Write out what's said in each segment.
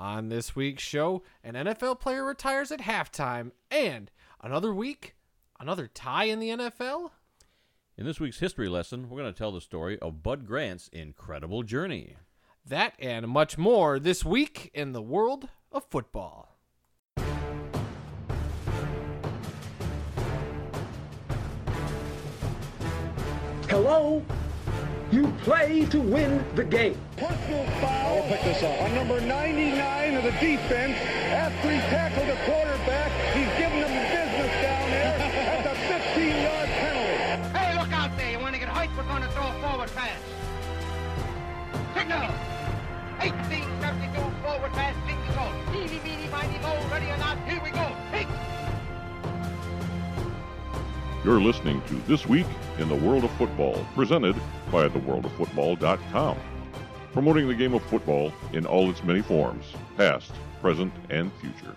On this week's show, an NFL player retires at halftime, and another week, another tie in the NFL. In this week's history lesson, we're going to tell the story of Bud Grant's incredible journey. That and much more this week in the world of football. Hello? You play to win the game. Personal foul. I'll pick this up. On number 99 of the defense, after he tackled the quarterback, he's giving them business down there. That's a 15-yard penalty. Hey, look out there. You want to get hurt? We're going to throw a forward pass. Signal. 1872 forward pass. Signal. Teeny, meeny, miny, mo. Ready or not, here we go. You're listening to This Week in the World of Football, presented by theworldoffootball.com. Promoting the game of football in all its many forms, past, present, and future.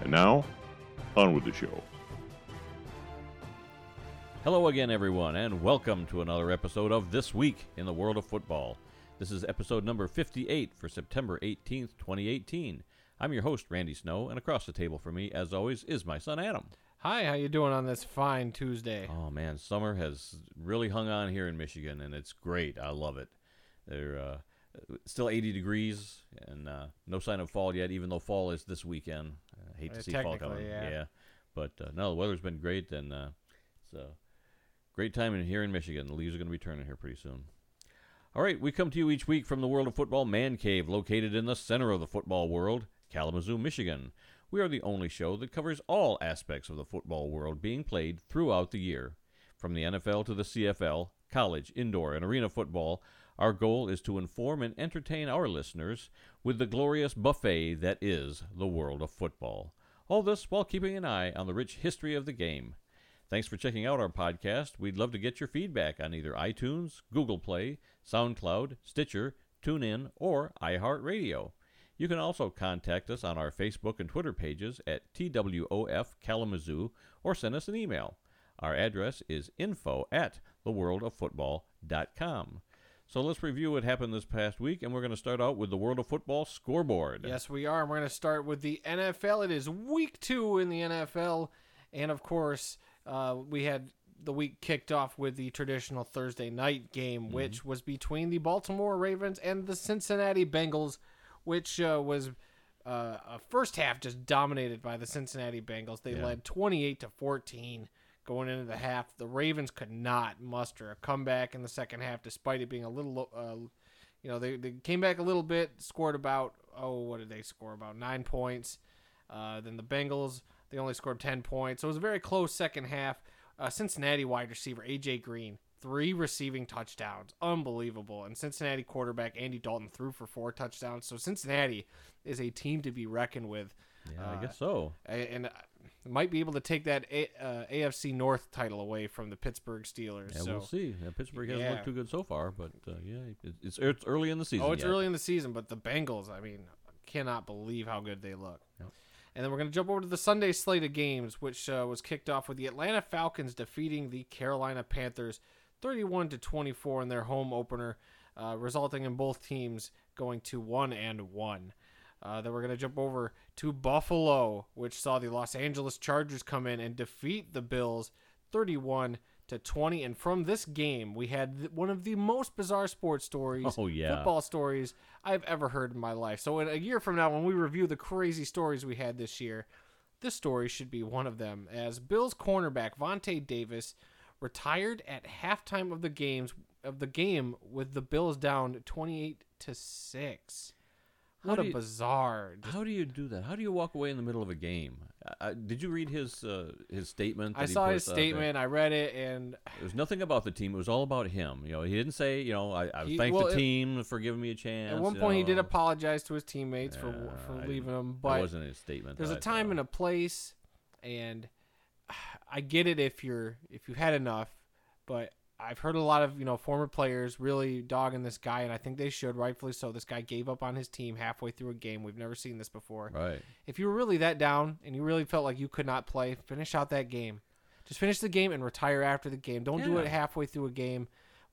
And now, on with the show. Hello again, everyone, and welcome to another episode of This Week in the World of Football. This is episode number 58 for September 18th, 2018. I'm your host, Randy Snow, and across the table from me, as always, is my son Adam. Hi, how you doing on this fine Tuesday? Oh man, summer has really hung on here in Michigan, and it's great. I love it. They're uh, still 80 degrees, and uh, no sign of fall yet. Even though fall is this weekend, I hate to Uh, see fall coming. yeah. but uh, no, the weather's been great, and uh, it's a great time in here in Michigan. The leaves are going to be turning here pretty soon. All right, we come to you each week from the World of Football Man Cave, located in the center of the football world, Kalamazoo, Michigan. We are the only show that covers all aspects of the football world being played throughout the year. From the NFL to the CFL, college, indoor, and arena football, our goal is to inform and entertain our listeners with the glorious buffet that is the world of football. All this while keeping an eye on the rich history of the game. Thanks for checking out our podcast. We'd love to get your feedback on either iTunes, Google Play, SoundCloud, Stitcher, TuneIn, or iHeartRadio. You can also contact us on our Facebook and Twitter pages at TWOF Kalamazoo or send us an email. Our address is info at theworldoffootball.com. So let's review what happened this past week, and we're going to start out with the World of Football scoreboard. Yes, we are. And we're going to start with the NFL. It is week two in the NFL. And of course, uh, we had the week kicked off with the traditional Thursday night game, which was between the Baltimore Ravens and the Cincinnati Bengals, which uh, was uh, a first half just dominated by the Cincinnati Bengals. They Yeah. led 28 to 14 going into the half. The Ravens could not muster a comeback in the second half, despite it being a little, uh, you know, they, they came back a little bit, scored about, oh, what did they score? About nine points. Uh, then the Bengals, they only scored 10 points. So it was a very close second half. Uh, Cincinnati wide receiver A.J. Green, three receiving touchdowns. Unbelievable. And Cincinnati quarterback Andy Dalton threw for four touchdowns. So Cincinnati is a team to be reckoned with. Yeah, I guess so. And uh, might be able to take that a- uh, AFC North title away from the Pittsburgh Steelers. Yeah, so. we'll see. Yeah, Pittsburgh hasn't Yeah. looked too good so far, but uh, yeah, it's it's early in the season. Oh, it's yet. early in the season, but the Bengals, I mean, cannot believe how good they look. Yep. And then we're going to jump over to the Sunday slate of games, which uh, was kicked off with the Atlanta Falcons defeating the Carolina Panthers 31 to 24 in their home opener, uh, resulting in both teams going to 1 and 1. Uh, then we're going to jump over to Buffalo, which saw the Los Angeles Chargers come in and defeat the Bills 31 to 20. And from this game, we had th- one of the most bizarre sports stories, Oh, yeah. football stories I've ever heard in my life. So, in a year from now, when we review the crazy stories we had this year, this story should be one of them. As Bills cornerback Vontae Davis retired at halftime of the games of the game with the Bills down 28 to six. How What a you- bizarre. just- How do you do that? How do you walk away in the middle of a game? Uh, uh, did you read his uh, his statement? I he saw his there? statement. I read it, and It was nothing about the team. It was all about him. You know, he didn't say, you know, I, I He- thank well, the it- team for giving me a chance. at one point he did apologize to his teammates for Yeah, for I- leaving him. That But wasn't his statement. there's a time saw. and a place, and I get it if you're if you've had enough, but I've heard a lot of you know former players really dogging this guy, and I think they should, rightfully so. This guy gave up on his team halfway through a game. We've never seen this before. Right. If you were really that down and you really felt like you could not play, finish out that game. Just finish the game and retire after the game. Don't do it halfway through a game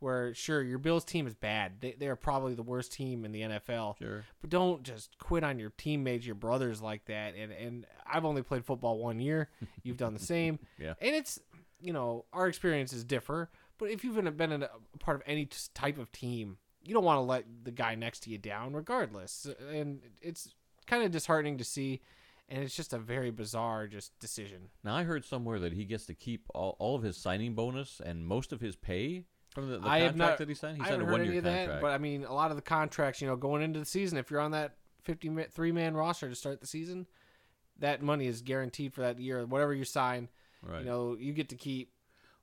Where sure your Bills team is bad, they they are probably the worst team in the NFL. Sure. But don't just quit on your teammates, your brothers like that. And and I've only played football one year. You've done the same. Yeah. And it's you know our experiences differ. But if you've been been in a part of any type of team, you don't want to let the guy next to you down, regardless. And it's kind of disheartening to see. And it's just a very bizarre just decision. Now I heard somewhere that he gets to keep all, all of his signing bonus and most of his pay from the, the I contract have not that he signed. He I signed a haven't heard one any year of contract. that, but I mean, a lot of the contracts, you know, going into the season, if you're on that 53 man roster to start the season, that money is guaranteed for that year. Whatever you sign, right. you know, you get to keep.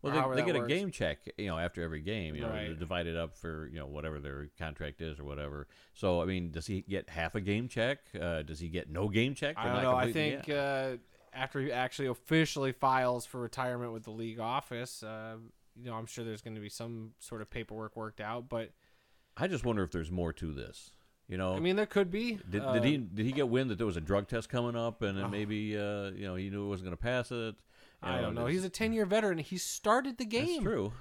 well, they, they get a game check, you know, after every game. You know, Right. it up for you know whatever their contract is or whatever. So I mean, does he get half a game check? Uh, does he get no game check? I don't know. I think yeah. uh, after he actually officially files for retirement with the league office, uh, you know, I'm sure there's going to be some sort of paperwork worked out. But I just wonder if there's more to this. You know, I mean, there could be. Did, uh, did he did he get wind that there was a drug test coming up and then Oh. maybe uh, you know he knew he wasn't going to pass it? You I don't know. He's a 10 year veteran. He started the game. That's true.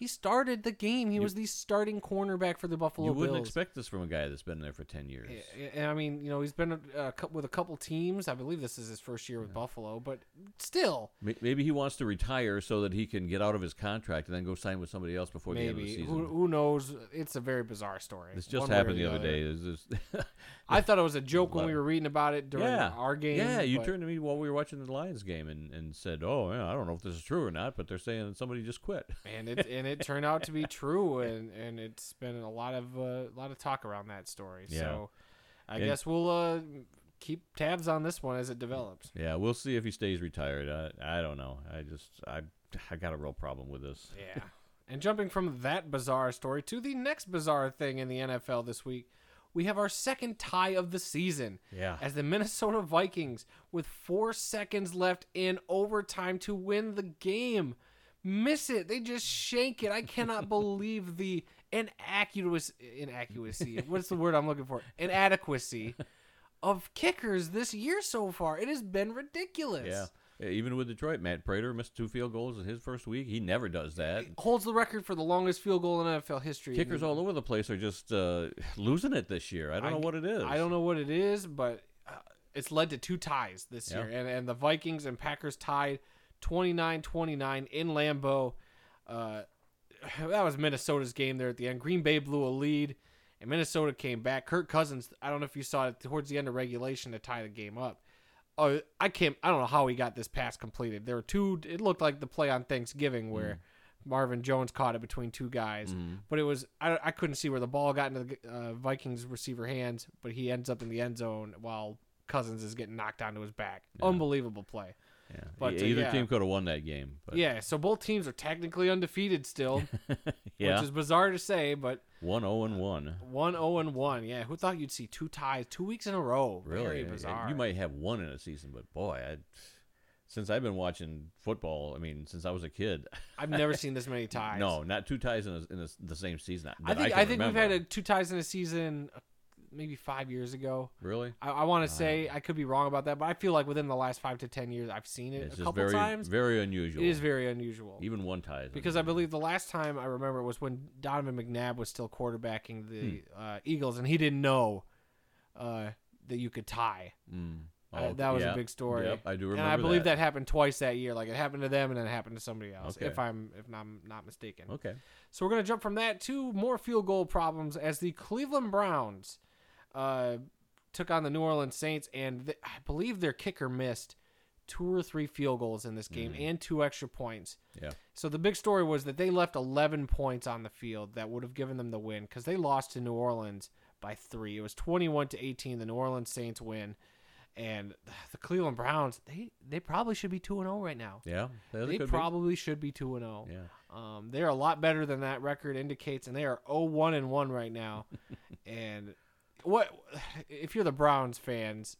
He started the game. He was the starting cornerback for the Buffalo You wouldn't Bills. expect this from a guy that's been there for ten years. And I mean, you know, he's been uh, cou- with a couple teams. I believe this is his first year with Buffalo, but still, Maybe he wants to retire so that he can get out of his contract and then go sign with somebody else before the end of the season. who, who knows? It's a very bizarre story. this just one happened the other day. Is this? I thought it was a joke when we were reading about it during yeah, our game. Yeah, you but- turned to me while we were watching the Lions game and, and said, "Oh, yeah, I don't know if this is true or not, but they're saying somebody just quit." and it and it turned out to be true, and and it's been a lot of uh, a lot of talk around that story. Yeah. So, I Yeah. guess we'll uh, keep tabs on this one as it develops. Yeah, we'll see if he stays retired. I I don't know. I just I I got a real problem with this. Yeah. And jumping from that bizarre story to the next bizarre thing in the NFL this week, we have our second tie of the season. Yeah. As the Minnesota Vikings, with four seconds left in overtime to win the game, miss it. They just shank it. I cannot believe the inaccuracy. Inaccuracy. What's the word I'm looking for? Inadequacy of kickers this year so far. It has been ridiculous. Yeah. Even with Detroit, Matt Prater missed two field goals in his first week. He never does that. Holds the record for the longest field goal in NFL history. Kickers all over the place are just uh, losing it this year. I don't know what it is. I don't know what it is, but uh, it's led to two ties this Yeah. year. And, and the Vikings and Packers tied 29 29 in Lambeau. Uh, that was Minnesota's game there at the end. Green Bay blew a lead, and Minnesota came back. Kirk Cousins, I don't know if you saw it towards the end of regulation to tie the game up. Oh, I can't. I don't know how he got this pass completed. There were two. It looked like the play on Thanksgiving where Marvin Jones caught it between two guys, but it was I, I couldn't see where the ball got into the uh, Vikings receiver hands, but he ends up in the end zone while Cousins is getting knocked onto his back. Unbelievable play. Yeah. But, uh, either yeah. team could have won that game. But Yeah, so both teams are technically undefeated still, yeah. which is bizarre to say, but one zero and one. 1 0 and 1. Yeah, who thought you'd see two ties two weeks in a row? Really, Very bizarre. You might have one in a season, but boy, I, since I've been watching football, I mean, since I was a kid, I've never seen this many ties. no, not two ties in, a, in a, the same season. I think can I, think we've had a, two ties in a season uh, maybe five years ago. really. I, I want to say I could be wrong about that, but I feel like within the last five to ten years I've seen it a couple very times. very unusual. It is very unusual even one ties because I believe the last time I remember was when Donovan McNabb was still quarterbacking the Hmm. uh, Eagles, and he didn't know uh, that you could tie. Mm. Uh, Oh, that was yeah. a big story. Yep, I do remember. and I believe that. happened twice that year. Like it happened to them, and then it happened to somebody else. Okay. If I'm if I'm not mistaken. Okay. So we're gonna jump from that to more field goal problems as the Cleveland Browns uh, took on the New Orleans Saints, and th- I believe their kicker missed two or three field goals in this game and two extra points. Yeah. So the big story was that they left 11 points on the field that would have given them the win because they lost to New Orleans by three. It was 21 to 18. The New Orleans Saints win, and the Cleveland Browns they they probably should be two and zero right now. Yeah. They, They could be. probably should be two and zero. Yeah. Um, they're a lot better than that record indicates, and they are 0-1 and one right now. and what if you're the Browns fans?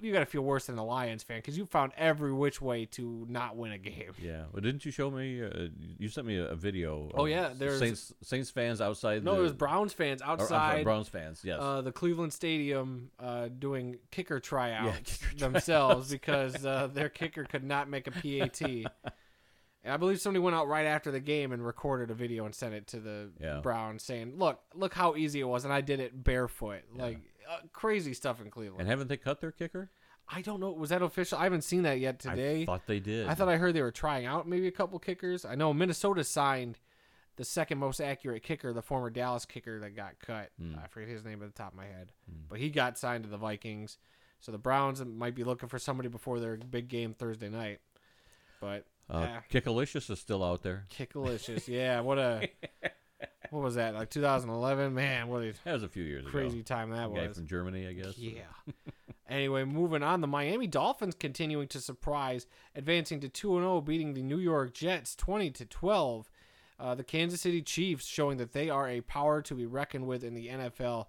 You got to feel worse than the Lions fan because you found every which way to not win a game. Yeah. Well, didn't you show me? Uh, you sent me a, a video. Oh, of yeah, there's- Saints Saints fans outside. No, the, it was Browns fans or, sorry, outside Browns fans. Yes. uh, the Cleveland Stadium uh, doing kicker tryouts kicker themselves because uh, their kicker could not make a PAT. And I believe somebody went out right after the game and recorded a video and sent it to the Yeah. Browns saying, "Look, look how easy it was, and I did it barefoot." Like uh, crazy stuff in Cleveland. And haven't they cut their kicker? I don't know. Was that official? I haven't seen that yet today. I thought they did. I thought I heard they were trying out maybe a couple kickers. I know Minnesota signed the second most accurate kicker, the former Dallas kicker that got cut. Hmm. I forget his name at the top of my head, but he got signed to the Vikings. So the Browns might be looking for somebody before their big game Thursday night. But uh, Kickalicious is still out there. Kickalicious, yeah. What a what was that? Like 2011, man. What a That was a few years ago? crazy ago. time that Guy was. from Germany, I guess. Yeah. anyway, moving on. The Miami Dolphins continuing to surprise, advancing to 2 and 0, beating the New York Jets 20 to 12. Uh, the Kansas City Chiefs showing that they are a power to be reckoned with in the NFL,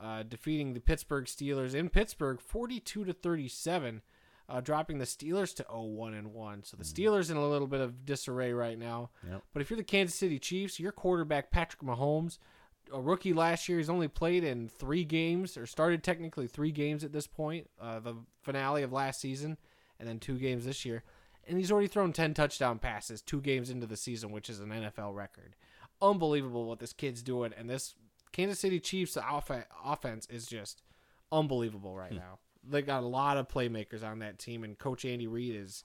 uh, defeating the Pittsburgh Steelers in Pittsburgh 42 to 37. Uh, dropping the Steelers to 0-1 and 1. So the Steelers in a little bit of disarray right now. Yep. But if you're the Kansas City Chiefs, your quarterback Patrick Mahomes, a rookie last year, he's only played in three games or started technically three games at this point. Uh, the finale of last season, and then two games this year, and he's already thrown ten touchdown passes two games into the season, which is an NFL record. Unbelievable what this kid's doing, and this Kansas City Chiefs off- offense is just unbelievable right now. They got a lot of playmakers on that team, and Coach Andy Reid is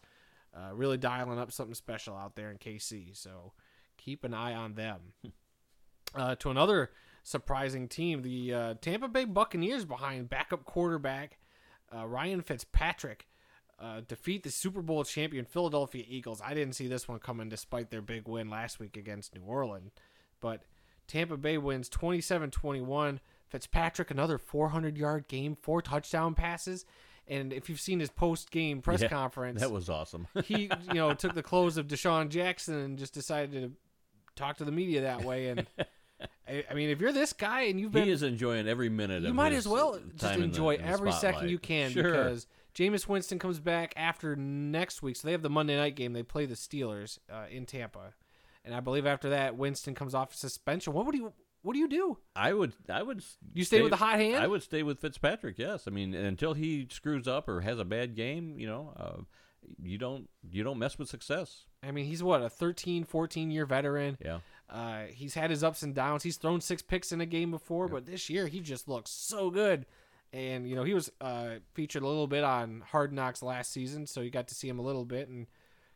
uh, really dialing up something special out there in KC. So keep an eye on them. uh, to another surprising team, the uh, Tampa Bay Buccaneers behind backup quarterback uh, Ryan Fitzpatrick uh, defeat the Super Bowl champion Philadelphia Eagles. I didn't see this one coming despite their big win last week against New Orleans. But Tampa Bay wins 27 21. Fitzpatrick, another 400 yard game, four touchdown passes. And if you've seen his post game press Yeah, conference, That was awesome. he you know took the clothes of DeSean Jackson and just decided to talk to the media that way. And I, I mean, if you're this guy and you've been, he is enjoying every minute of it. you might as well just time in the- enjoy the every second you can Sure. because Jameis Winston comes back after next week. So they have the Monday night game. They play the Steelers uh, in Tampa, and I believe after that Winston comes off suspension. What would you What do you do? I would, I would. You stay with the hot hand? I would stay with Fitzpatrick. Yes, I mean until he screws up or has a bad game, you know, uh, you don't, you don't mess with success. I mean, he's what a 13, 14 year veteran. Yeah, Uh, he's had his ups and downs. He's thrown six picks in a game before, but this year he just looks so good. And you know he was uh, featured a little bit on Hard Knocks last season, so you got to see him a little bit. And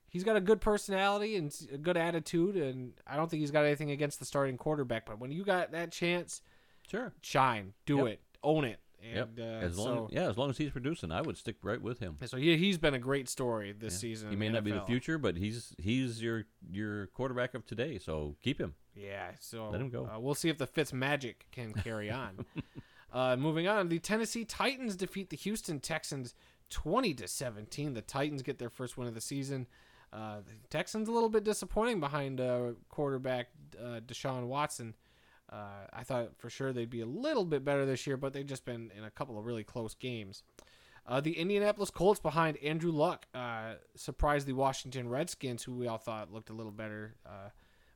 he's got a good personality and a good attitude. And I don't think he's got anything against the starting quarterback. But when you got that chance, sure. shine, do Yep. it, own it. Yep. Uh, as long, so, yeah, as long as he's producing, I would stick right with him. so he, he's been a great story this season. He may not be the future, but he's he's your your quarterback of today. So keep him. Yeah, so Let him go. Uh, we'll see if the Fitz magic can carry on. uh, moving on, the Tennessee Titans defeat the Houston Texans twenty to seventeen. The Titans get their first win of the season. Uh, the Texans a little bit disappointing behind uh, quarterback uh, Deshaun Watson. Uh, I thought for sure they'd be a little bit better this year, but they've just been in a couple of really close games. Uh, the Indianapolis Colts behind Andrew Luck uh, surprised the Washington Redskins, who we all thought looked a little better. Uh,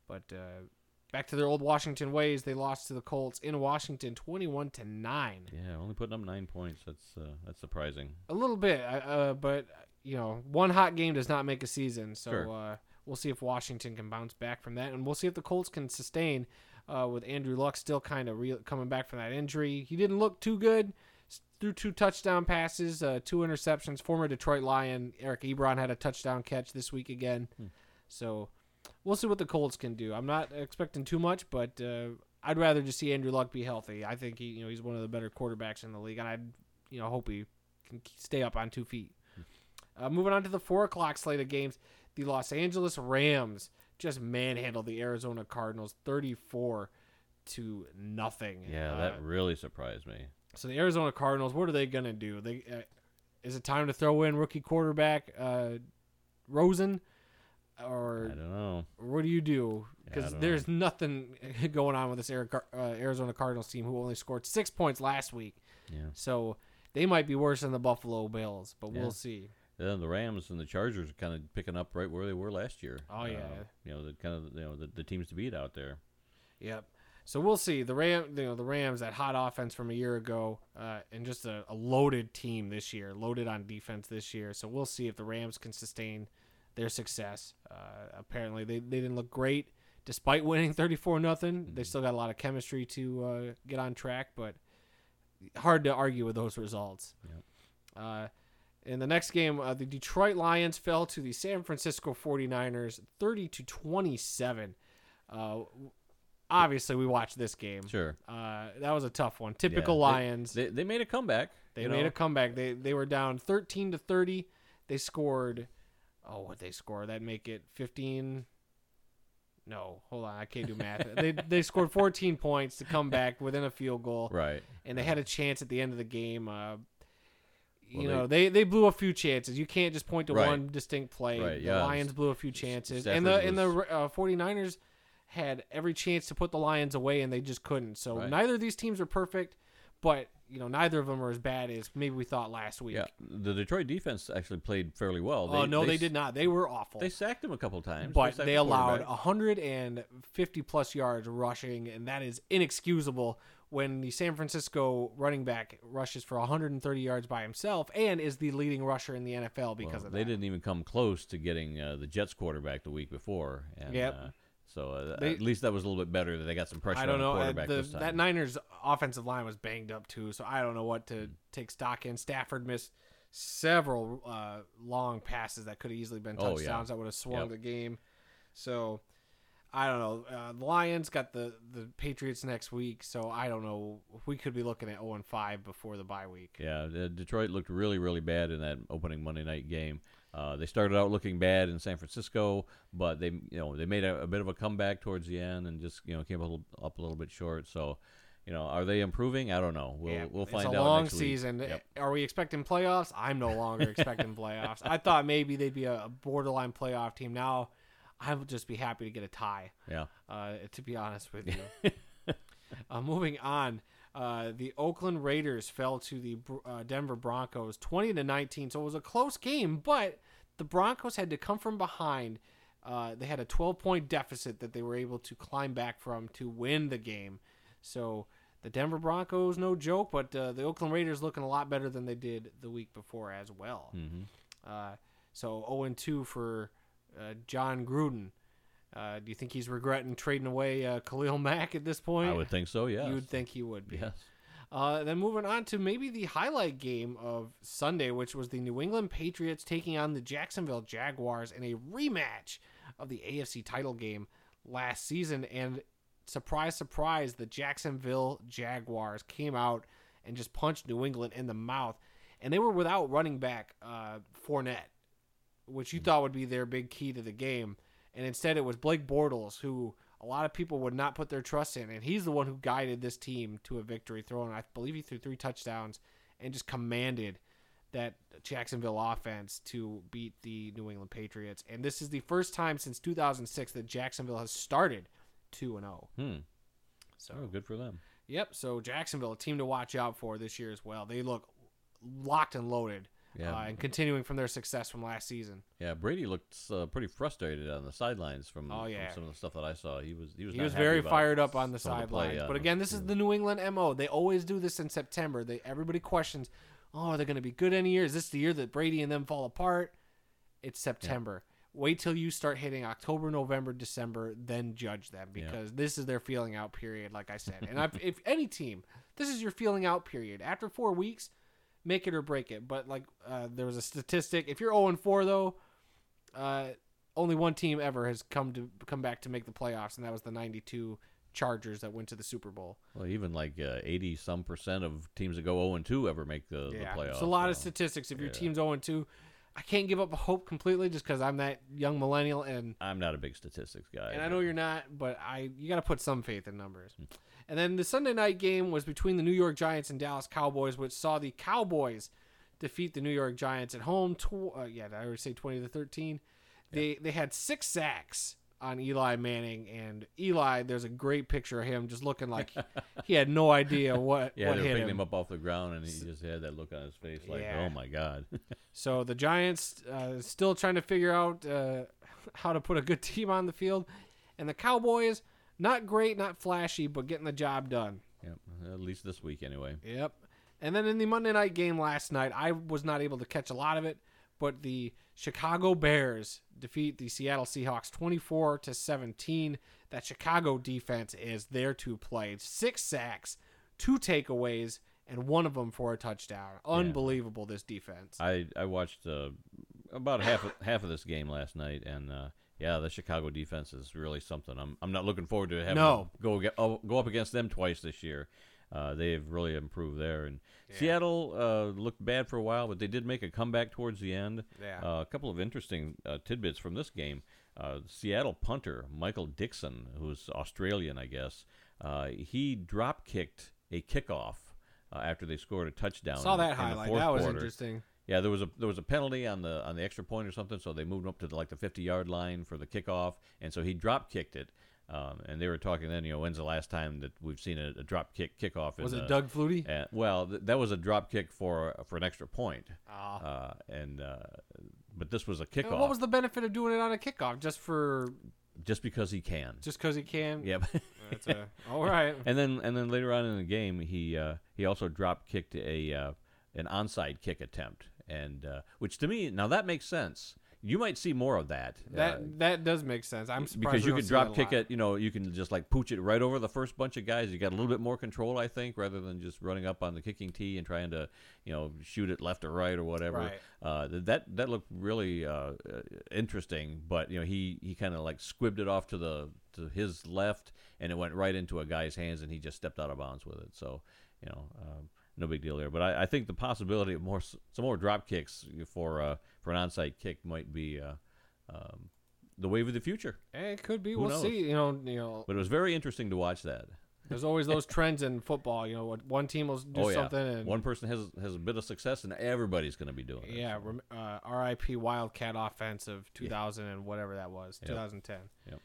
but uh, back to their old Washington ways, they lost to the Colts in Washington, twenty-one to nine. Yeah, only putting up nine points. That's uh, that's surprising. A little bit, but you know, one hot game does not make a season. So Sure. uh, we'll see if Washington can bounce back from that, and we'll see if the Colts can sustain. Uh, with Andrew Luck still kind of re- coming back from that injury, he didn't look too good. Threw two touchdown passes, uh, two interceptions. Former Detroit Lion Eric Ebron had a touchdown catch this week again. So we'll see what the Colts can do. I'm not expecting too much, but uh, I'd rather just see Andrew Luck be healthy. I think he, you know, he's one of the better quarterbacks in the league, and I, you know, hope he can stay up on two feet. Uh, moving on to the four o'clock slate of games, the Los Angeles Rams just manhandled the Arizona Cardinals, thirty-four to nothing. Yeah, Uh, that really surprised me. so the Arizona Cardinals, what are they gonna do? They uh, is it time to throw in rookie quarterback uh, Rosen, or I don't know. what do you do? Because don't there's nothing going on with this uh, Arizona Cardinals team who only scored six points last week. Yeah. So they might be worse than the Buffalo Bills, but Yeah. we'll see. Then the Rams and the Chargers are kind of picking up right where they were last year. Oh, yeah. Uh, you know the kind of you know the, the teams to beat out there. Yep. So we'll see the Ram, you know, the Rams that hot offense from a year ago, uh, and just a, a loaded team this year, loaded on defense this year. So we'll see if the Rams can sustain their success. Uh, apparently, they, they didn't look great despite winning 34 nothing. They still got a lot of chemistry to uh, get on track, but hard to argue with those results. Uh, in the next game, uh, the Detroit Lions fell to the San Francisco 49ers 30 to 27. Uh, obviously, we watched this game. Sure. Uh, that was a tough one. Typical Yeah. They- Lions. They, they made a comeback. They made know? a comeback. They they were down 13 to 30. They scored oh, what they score? That make it 15 No, hold on. I can't do math. they they scored 14 points to come back within a field goal. Right. And they had a chance at the end of the game uh you Well, know, they, they blew a few chances. You can't just point to Right. one distinct play. Right, The yeah. Lions blew a few chances. And the and the was- uh, 49ers had every chance to put the Lions away and they just couldn't. So Right. neither of these teams are perfect, but you know, neither of them are as bad as maybe we thought last week. Yeah. The Detroit defense actually played fairly well. Oh no, they, s- did not. They were awful. They sacked him a couple times. but sacked they allowed quarterback. 150 plus yards rushing, and that is inexcusable when the San Francisco running back rushes for 130 yards by himself and is the leading rusher in the NFL because Well, of that. they didn't even come close to getting uh, the Jets quarterback the week before. And, Yep. uh, so uh, They- at least that was a little bit better that they got some pressure I don't on the know. uh, quarterback the- this time. that Niners offensive line was banged up too, so I don't know what Hmm. to take stock in. Stafford missed several uh, long passes that could have easily been Oh, yeah. touchdowns that would have swung Yep. the game. So I don't know. Uh, the Lions got the the Patriots next week, so I don't know. We could be looking at 0 and 5 before the bye week. Yeah, Detroit looked really, really bad in that opening Monday night game. Uh, they started out looking bad in San Francisco, but they, you know, they made a, a bit of a comeback towards the end and just, you know, came a little, up a little bit short. So, you know, are they improving? I don't know. We'll, Yeah, we'll find out. it's a out. long season. Yep. Are we expecting playoffs? I'm no longer expecting playoffs. I thought maybe they'd be a borderline playoff team. Now, I would just be happy to get a tie. Yeah. uh, to be honest with you. uh, moving on, uh, the Oakland Raiders fell to the uh, Denver Broncos, twenty to nineteen. So it was a close game, but the Broncos had to come from behind. Uh, they had a twelve point deficit that they were able to climb back from to win the game. So the Denver Broncos, no joke, but uh, the Oakland Raiders looking a lot better than they did the week before as well. Mhm. Uh, so 0 and 2 for uh, Jon Gruden. Uh, do you think he's regretting trading away uh, Khalil Mack at this point? I would think so, yes. You would think he would be. Yes. Uh, then moving on to maybe the highlight game of Sunday, which was the New England Patriots taking on the Jacksonville Jaguars in a rematch of the AFC title game last season. And surprise, surprise, the Jacksonville Jaguars came out and just punched New England in the mouth. And they were without running back uh, Fournette, which you thought would be their big key to the game. And instead, it was Blake Bortles, who a lot of people would not put their trust in. And he's the one who guided this team to a victory, throwing, I believe he threw three touchdowns and just commanded that Jacksonville offense to beat the New England Patriots. And this is the first time since 2006 that Jacksonville has started 2 and 0. Hmm. So, Oh, good for them. yep. So, Jacksonville, a team to watch out for this year as well. They look locked and loaded. Yeah. Uh, and continuing from their success from last season. Yeah, Brady looked uh, pretty frustrated on the sidelines from, Oh, from some of the stuff that I saw. He was he was He was very fired up on the sidelines. uh, but again, this is the New England MO. They always do this in September. They everybody questions, "Oh, are they going to be good any year? Is this the year that Brady and them fall apart?" It's September. Wait till you start hitting October, November, December, then judge them Yeah. because this is their feeling out period, like I said. And I've, if any team, this is your feeling out period. After four weeks, make it or break it. But like uh, there was a statistic, if you're 0 and 4 though, uh, only one team ever has come to come back to make the playoffs, and that was the '92 Chargers that went to the Super Bowl. Well, even like eighty some percent of teams that go zero and two ever make the, yeah, the playoffs. it's a lot of statistics. If your team's 0 and 2, I can't give up hope completely just because I'm that young millennial, and I'm not a big statistics guy. and I know you're not, but I you got to put some faith in numbers. And then the Sunday night game was between the New York Giants and Dallas Cowboys, which saw the Cowboys defeat the New York Giants at home. Tw- uh, yeah, I already say twenty to thirteen. They they had six sacks on Eli Manning, and Eli. There's a great picture of him just looking like he had no idea what Yeah, what they were picking him. him up off the ground, and he just had that look on his face, like, Yeah. "Oh my god." So the Giants uh, still trying to figure out uh, how to put a good team on the field, and the Cowboys not great, not flashy, but getting the job done. yep, at least this week anyway. Yep. And then in the Monday night game last night, I was not able to catch a lot of it, but the Chicago Bears defeat the Seattle Seahawks 24 to 17. That Chicago defense is there to play. Six sacks, two takeaways, and one of them for a touchdown. Unbelievable this defense. I I watched uh, about half of, half of this game last night, and uh, yeah, the Chicago defense is really something. I'm I'm not looking forward to having No. to go get, oh, go up against them twice this year. Uh, they've really improved there, and Seattle uh, looked bad for a while, but they did make a comeback towards the end. Yeah. Uh, a couple of interesting uh, tidbits from this game. Uh, Seattle punter Michael Dickson, who's Australian, I guess, uh, he drop kicked a kickoff uh, after they scored a touchdown. Saw in- that in the highlight. That was quarter. interesting. Yeah, there was a there was a penalty on the on the extra point or something, so they moved him up to the, like the fifty yard line for the kickoff, and so he drop kicked it. Um, and they were talking then, you know, when's the last time that we've seen a, a drop kick kickoff? Was it the- Doug Flutie? Uh, well, th- that was a drop kick for for an extra point. Ah. Uh, and uh, but this was a And kickoff What was the benefit of doing it on a kickoff? Just for just because he can. just because he can? Yep. That's a, all right. and then and then later on in the game, he uh, he also drop kicked a uh, an onside kick attempt, and uh, which to me now that makes sense. You might see more of that. That uh, that does make sense. I'm surprised because you can drop kick lot. it, you know, you can just like pooch it right over the first bunch of guys. You got a little bit more control, I think, rather than just running up on the kicking tee and trying to, you know, shoot it left or right or whatever. Right. Uh, that that looked really uh, uh, interesting, but you know, he he kind of like squibbed it off to the to his left, and it went right into a guy's hands, and he just stepped out of bounds with it. So, you know. Um, no big deal there, but I, I think the possibility of more some more drop kicks for uh, for an onside kick might be uh, um, the wave of the future. Eh, It could be. Who we'll knows? see. You know, you know. But it was very interesting to watch that. There's always those trends in football. You know, what one team will do oh yeah, something and one person has has a bit of success, and everybody's going to be doing it. yeah. Uh, R.I.P. Wildcat offense of 2000 and whatever that was, 2010. Yep.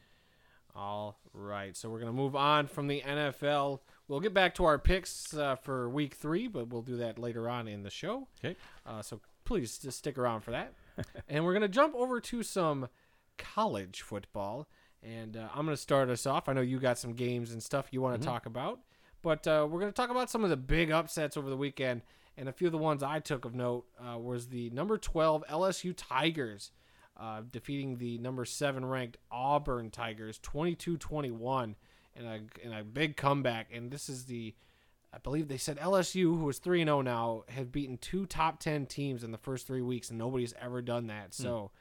All right, so we're gonna move on from the NFL. We'll get back to our picks uh, for Week Three, but we'll do that later on in the show. Okay. Uh, so please just stick around for that. and we're going to jump over to some college football. And uh, I'm going to start us off. I know you got some games and stuff you want to talk about, but uh, we're going to talk about some of the big upsets over the weekend. And a few of the ones I took of note uh, was the number 12 LSU Tigers uh, defeating the number 7 ranked Auburn Tigers 22 21 in a, in a big comeback. And this is the I believe they said LSU, who is 3 and 0 now, have beaten two top 10 teams in the first three weeks, and nobody's ever done that. So,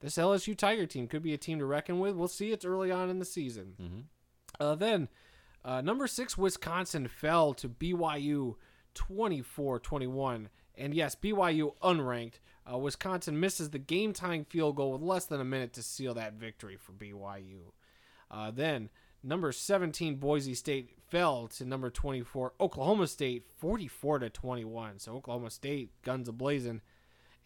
this LSU Tiger team could be a team to reckon with. We'll see. It's early on in the season. Uh, then, uh, number six, Wisconsin fell to BYU 24 21. And yes, BYU unranked. Uh, Wisconsin misses the game tying field goal with less than a minute to seal that victory for BYU. Uh, then number 17 Boise State fell to number 24 Oklahoma State 44 to 21. So Oklahoma State guns a blazing.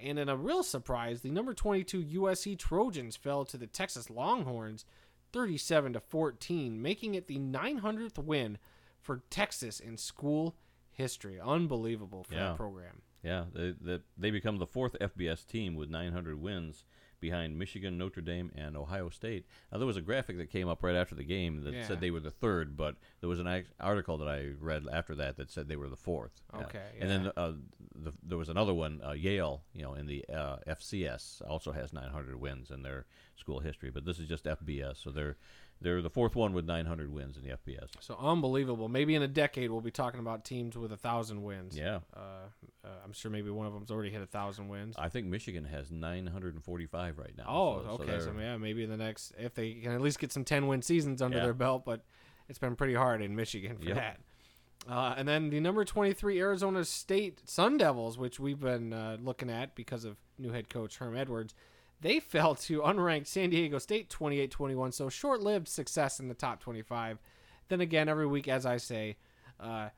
And in a real surprise, the number 22 USC Trojans fell to the Texas Longhorns 37 to 14, making it the 900th win for Texas in school history. Unbelievable for Yeah. that program. Yeah, they, they, they become the fourth FBS team with 900 wins behind Michigan, Notre Dame, and Ohio State. Now, there was a graphic that came up right after the game that Yeah. said they were the third, but there was an article that I read after that that said they were the fourth. Yeah. Okay, And then uh, the, there was another one, uh, Yale, you know, in the uh, FCS, also has 900 wins in their school history, but this is just FBS, so they're they're the fourth one with 900 wins in the FBS. So unbelievable. Maybe in a decade we'll be talking about teams with a thousand wins. Yeah. Uh, uh, I'm sure maybe one of them's already hit a thousand wins. I think Michigan has 945 right now. Oh, so- so okay. So, they're- yeah, maybe in the next, if they can at least get some 10 win seasons under Yeah. their belt, but it's been pretty hard in Michigan for Yep. that. Uh, and then the number 23 Arizona State Sun Devils, which we've been uh, looking at because of new head coach Herm Edwards, they fell to unranked San Diego State 28 21. So short lived success in the top 25. Then again, every week, as I say, uh,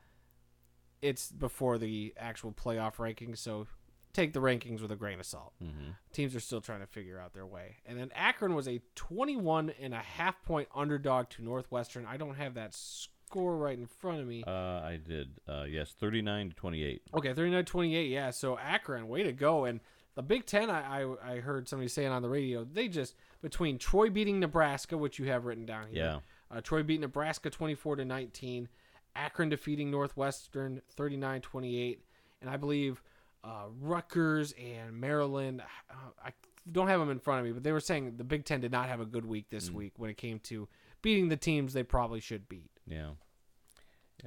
it's before the actual playoff rankings. So take the rankings with a grain of salt teams are still trying to figure out their way. And then Akron was a 21 and a half point underdog to Northwestern. I don't have that score right in front of me. Uh, I did. Uh, yes, 39 to 28. Okay, 39 28. Yeah, so Akron, way to go. And the Big Ten, I, I, I heard somebody saying on the radio, they just, between Troy beating Nebraska, which you have written down here. Yeah. Uh, Troy beat Nebraska 24 to 19. Akron defeating Northwestern 39 28. And I believe uh, Rutgers and Maryland, uh, I don't have them in front of me, but they were saying the Big Ten did not have a good week this week when it came to beating the teams they probably should beat. Yeah.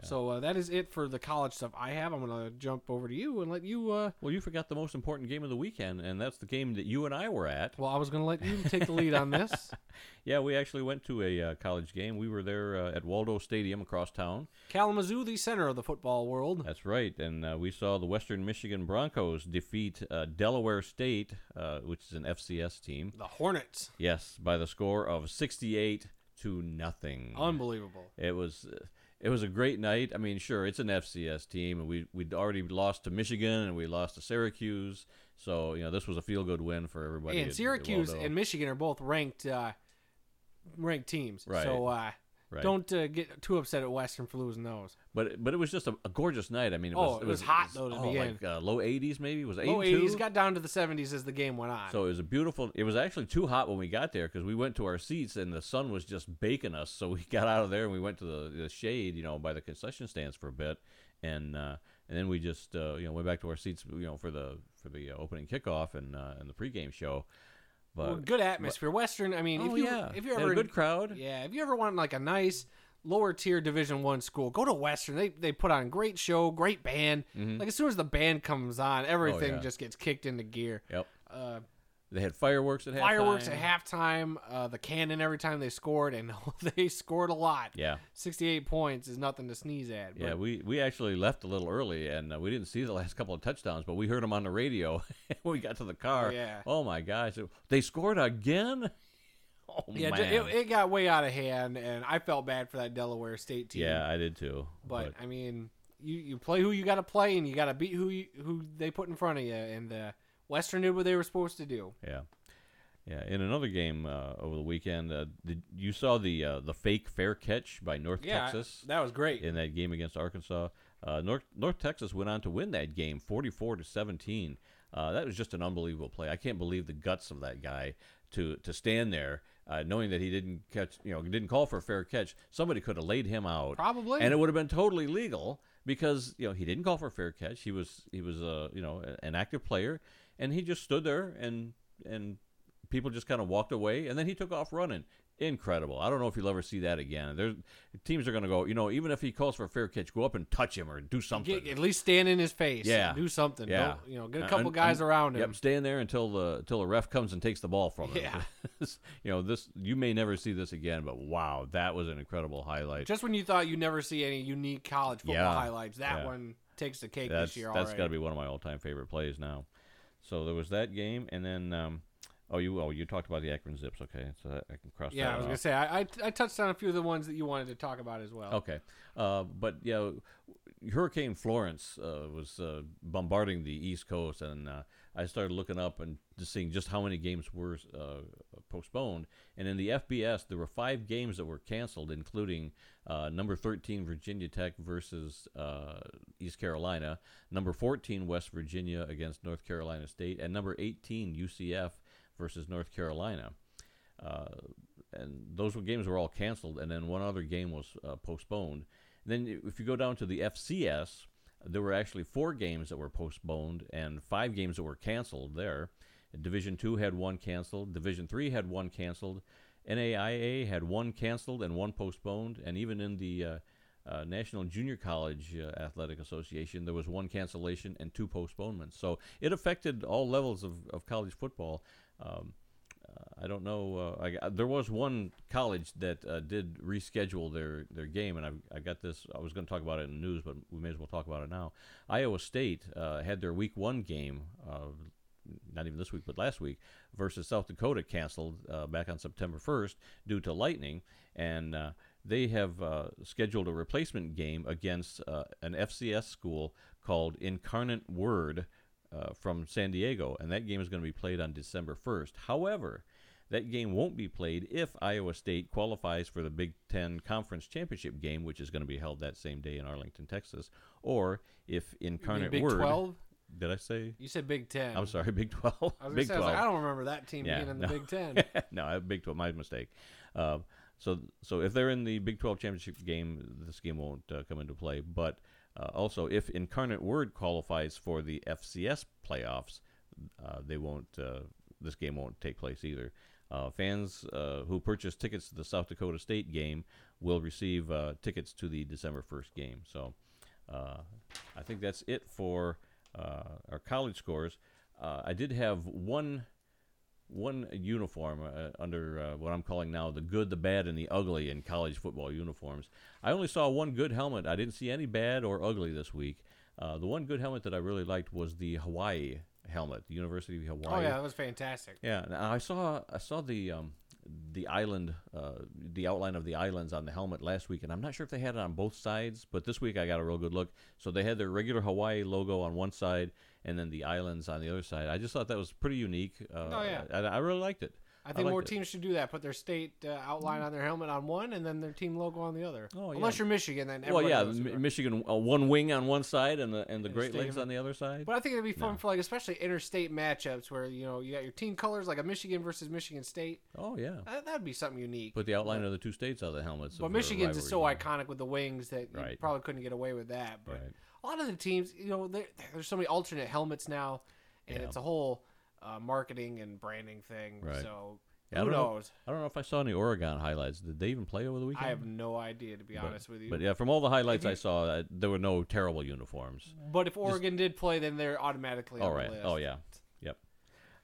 So uh, that is it for the college stuff I have. I'm gonna jump over to you and let you. Uh, Well, you forgot the most important game of the weekend, and that's the game that you and I were at. well, I was gonna let you take the lead on this. Yeah, we actually went to a uh, college game. We were there uh, at Waldo Stadium across town. Kalamazoo, the center of the football world. That's right, and uh, we saw the Western Michigan Broncos defeat uh, Delaware State, uh, which is an FCS team. The Hornets. Yes, by the score of sixty-eight to nothing. Unbelievable. It was uh, it was a great night. I mean, sure, it's an FCS team, and we we'd already lost to Michigan and we lost to Syracuse, so you know this was a feel good win for everybody. and at- at Syracuse Waldo. and Michigan are both ranked uh, ranked teams. Right. So uh, Right. don't uh, get too upset at Western for losing those. but but it was just a, a gorgeous night. I mean, it Oh, was it was hot, though, to oh, begin. like uh, low eighties maybe. It was Low 80s got down to the 70s as the game went on. So it was a beautiful. It was actually too hot when we got there because we went to our seats and the sun was just baking us. So we got out of there and we went to the, the shade, you know, by the concession stands for a bit, and uh, and then we just uh, you know went back to our seats, you know, for the for the uh, opening kickoff and uh, and the pregame show. But Well, good atmosphere. Western. I mean, oh if you yeah, if you ever a good crowd. yeah, if you ever want like a nice lower tier Division One school, go to Western. They they put on great show, great band. Like as soon as the band comes on, everything Mm-hmm. Oh, yeah. just gets kicked into gear. Yep. Uh, They had fireworks at halftime. fireworks at halftime, uh, the cannon every time they scored, and they scored a lot. Yeah. 68 points is nothing to sneeze at. Yeah, we, we actually left a little early and uh, we didn't see the last couple of touchdowns, but we heard them on the radio when we got to the car. Yeah. Oh my gosh, they scored again. Oh yeah, man. it, it got way out of hand, and I felt bad for that Delaware State team. yeah, I did too. but, I mean, you, you play who you got to play, and you got to beat who you, who they put in front of you. And uh, Western did what they were supposed to do. Yeah, yeah. In another game uh, over the weekend, uh, did, you saw the uh, the fake fair catch by North Yeah, Texas that was great. in that game against Arkansas. Uh, North North Texas went on to win that game, forty four to seventeen. Uh, that was just an unbelievable play. I can't believe the guts of that guy to to stand there, uh, knowing that he didn't catch, you know, didn't call for a fair catch. Somebody could have laid him out, Probably. and it would have been totally legal because you know he didn't call for a fair catch. He was he was uh, you know an active player, and he just stood there and and people just kind of walked away, and then he took off running. Incredible! I don't know if you'll ever see that again. There's teams are going to go. You know, even if he calls for a fair catch, go up and touch him or do something. Get, at least stand in his face. Yeah. do something. Yeah. Don't- you know, get a Uh, couple and- guys and- around him. Yep, stand there until the until the ref comes and takes the ball from him. Yeah. you know this. You may never see this again, but wow, that was an incredible highlight. Just when you thought you never see any unique college football Yeah. highlights, that Yeah. one takes the cake that's this year that's got to be one of my all time favorite plays now. So there was that game, and then um, oh you oh you talked about the Akron Zips. Okay, so I can cross yeah, I was off. gonna say I, I I touched on a few of the ones that you wanted to talk about as well. Okay, uh, but yeah, Hurricane Florence uh, was uh, bombarding the East Coast, and uh, I started looking up and just seeing just how many games were uh, postponed. And in the FBS, there were five games that were canceled, including uh, number 13 Virginia Tech versus uh, East Carolina, number 14 West Virginia against North Carolina State, and number 18 UCF versus North Carolina. Uh, and those games were all canceled, and then one other game was uh, postponed. And then if you go down to the FCS, there were actually four games that were postponed and five games that were canceled there. Division two had one canceled. Division three had one canceled. NAIA had one canceled and one postponed. And even in the uh, uh, National Junior College uh, Athletic Association, there was one cancellation and two postponements. So it affected all levels of, of college football. Um, uh, I don't know. Uh, I, there was one college that uh, did reschedule their, their game, and I've, I got this. I was going to talk about it in the news, but we may as well talk about it now. Iowa State had their week one game, not even this week, but last week, versus South Dakota canceled uh, back on September 1st due to lightning, and uh, they have uh, scheduled a replacement game against uh, an FCS school called Incarnate Word uh, from San Diego, and that game is going to be played on December 1st. However, that game won't be played if Iowa State qualifies for the Big Ten Conference Championship game, which is going to be held that same day in Arlington, Texas, or if Incarnate Big Word. Twelve. Did I say? You said Big Ten. I'm sorry, Big 12. I was Big say, I, was like, I don't remember that team Yeah, being in the no. Big Ten. no, I- Big 12. My mistake. Uh, so, so if they're in the Big 12 championship game, this game won't uh, come into play. But uh, also, if Incarnate Word qualifies for the FCS playoffs, uh, they won't uh, this game won't take place either. Uh, fans uh, who purchase tickets to the South Dakota State game will receive uh, tickets to the December 1st game. So uh, I think that's it for our college scores. Uh, I did have one one uniform uh, under uh, what I'm calling now the good, the bad, and the ugly in college football uniforms. I only saw one good helmet. I didn't see any bad or ugly this week. Uh, the one good helmet that I really liked was the Hawaii helmet, the University of Hawaii. Oh yeah, that was fantastic. Yeah, I saw I saw the um, the island, uh, the outline of the islands on the helmet last week, and I'm not sure if they had it on both sides, but this week I got a real good look. So they had their regular Hawaii logo on one side, and then the islands on the other side. I just thought that was pretty unique. Uh, Oh, yeah. I, I really liked it. I think liked more it. teams should do that. Put their state uh, outline on their helmet on one, and then their team logo on the other. Oh, yeah. Unless you're Michigan, then Well, yeah, knows who Mi- you are. Michigan uh, one wing on one side and the and the Great. Lakes on the other side. But I think it'd be fun No. for like especially interstate matchups where you know you got your team colors like a Michigan versus Michigan State. oh yeah, That, that'd be something unique. put the outline of the two states on the helmets. But uh, Michigan's is so iconic with the wings that you Right. probably couldn't get away with that. But Right. a lot of the teams, you know, there's so many alternate helmets now, and Yeah. it's a whole uh, marketing and branding thing. Right. So Yeah, I who know- knows? I don't know if I saw any Oregon highlights. Did they even play over the weekend? I have no idea to be But- honest with you. But yeah, from all the highlights you- I saw, uh, there were no terrible uniforms. But if Oregon did play, then they're automatically All on right. the list. Oh yeah. Yep.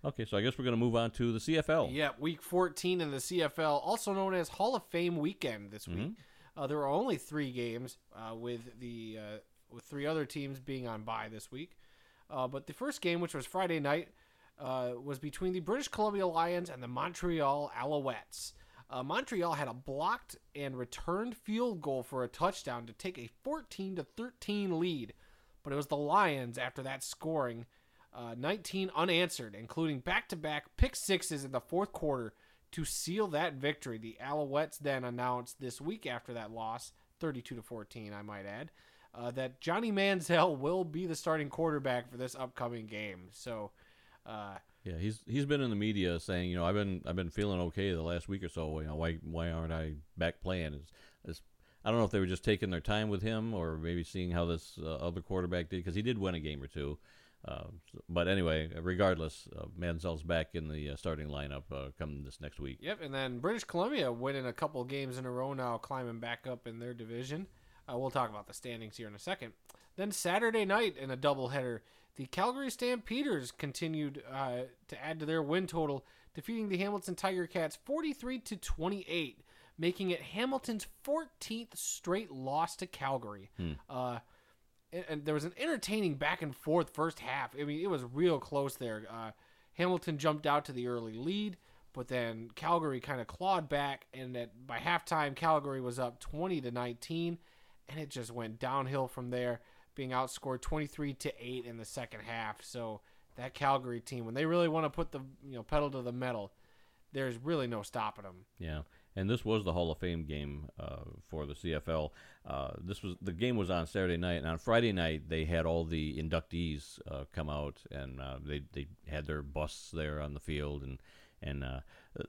Okay, so I guess we're gonna move on to the CFL. Yeah, week 14 in the CFL, also known as Hall of Fame weekend this week. Mm-hmm. Uh, there are only three games, uh, with the uh, with three other teams being on bye this week. Uh, but the first game, which was Friday night, uh, was between the British Columbia Lions and the Montreal Alouettes. Uh, Montreal had a blocked and returned field goal for a touchdown to take a 14 to 13 lead, but it was the Lions after that scoring uh, 19 unanswered, including back-to-back pick sixes in the fourth quarter to seal that victory. The Alouettes then announced this week after that loss, 32 to 14, I might add, uh, that Johnny Manziel will be the starting quarterback for this upcoming game. So, uh, Yeah, he's he's been in the media saying, you know, I've been I've been feeling okay the last week or so. You know, why why aren't I back playing? It's, it's, I don't know if they were just taking their time with him or maybe seeing how this uh, other quarterback did because he did win a game or two. Uh, but anyway, regardless, uh, Manziel's back in the uh, starting lineup uh, come this next week. Yep, and then British Columbia winning a couple games in a row now, climbing back up in their division. Uh, we'll talk about the standings here in a second. Then Saturday night in a doubleheader, the Calgary Stampeders continued uh, to add to their win total, defeating the Hamilton Tiger Cats 43 to 28, making it Hamilton's 14th straight loss to Calgary. Uh, and, and there was an entertaining back and forth first half. I mean, it was real close there. Uh, Hamilton jumped out to the early lead, but then Calgary kind of clawed back, and at, by halftime, Calgary was up 20 to 19, and it just went downhill from there, being outscored 23 to 8 in the second half. So that Calgary team, when they really want to put the you know pedal to the metal, there's really no stopping them. Yeah, and this was the Hall of Fame game uh, for the CFL. Uh, this was the game was on Saturday night, and on Friday night they had all the inductees uh, come out, and uh, they they had their busts there on the field, and and uh,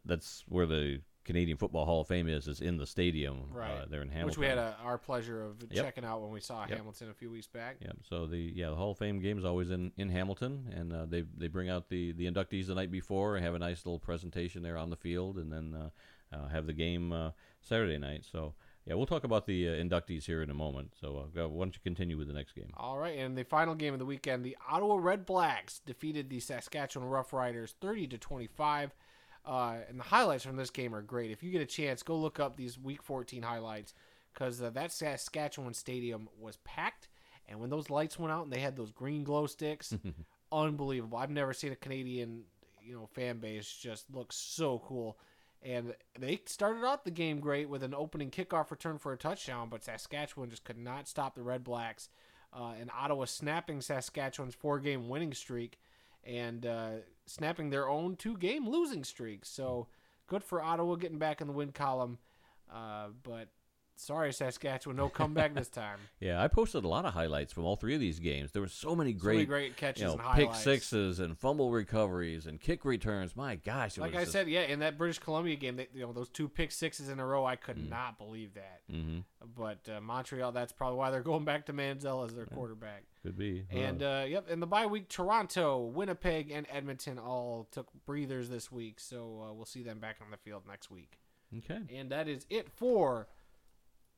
that's where the Canadian Football Hall of Fame is is in the stadium right uh, there in Hamilton. Which we had a, our pleasure of Yep. checking out when we saw Yep. Hamilton a few weeks back. Yeah, so the yeah the Hall of Fame game is always in, in Hamilton, and uh, they they bring out the, the inductees the night before and have a nice little presentation there on the field, and then uh, uh, have the game uh, Saturday night. So yeah, we'll talk about the uh, inductees here in a moment. So uh, why don't you continue with the next game? All right, and the final game of the weekend, the Ottawa Red Blacks defeated the Saskatchewan Roughriders 30 to 25. Uh, and the highlights from this game are great. If you get a chance, go look up these Week 14 highlights because uh, that Saskatchewan stadium was packed. And when those lights went out and they had those green glow sticks, unbelievable. I've never seen a Canadian, you know, fan base just look so cool. And they started out the game great with an opening kickoff return for a touchdown, but Saskatchewan just could not stop the Red Blacks. Uh, and Ottawa snapping Saskatchewan's four-game winning streak and uh, snapping their own two-game losing streak. So good for Ottawa getting back in the win column. Uh, but sorry, Saskatchewan, no comeback this time. Yeah, I posted a lot of highlights from all three of these games. There were so many So great, many great catches you know, and pick highlights. sixes and fumble recoveries and kick returns. My gosh, it Like I just- said, yeah, in that British Columbia game, they, you know, those two pick sixes in a row, I could Mm. not believe that. Mhm. But uh, Montreal, that's probably why they're going back to Manziel as their quarterback. could be. And uh, yep, in the bye week, Toronto, Winnipeg, and Edmonton all took breathers this week, so uh, we'll see them back on the field next week. okay, And that is it for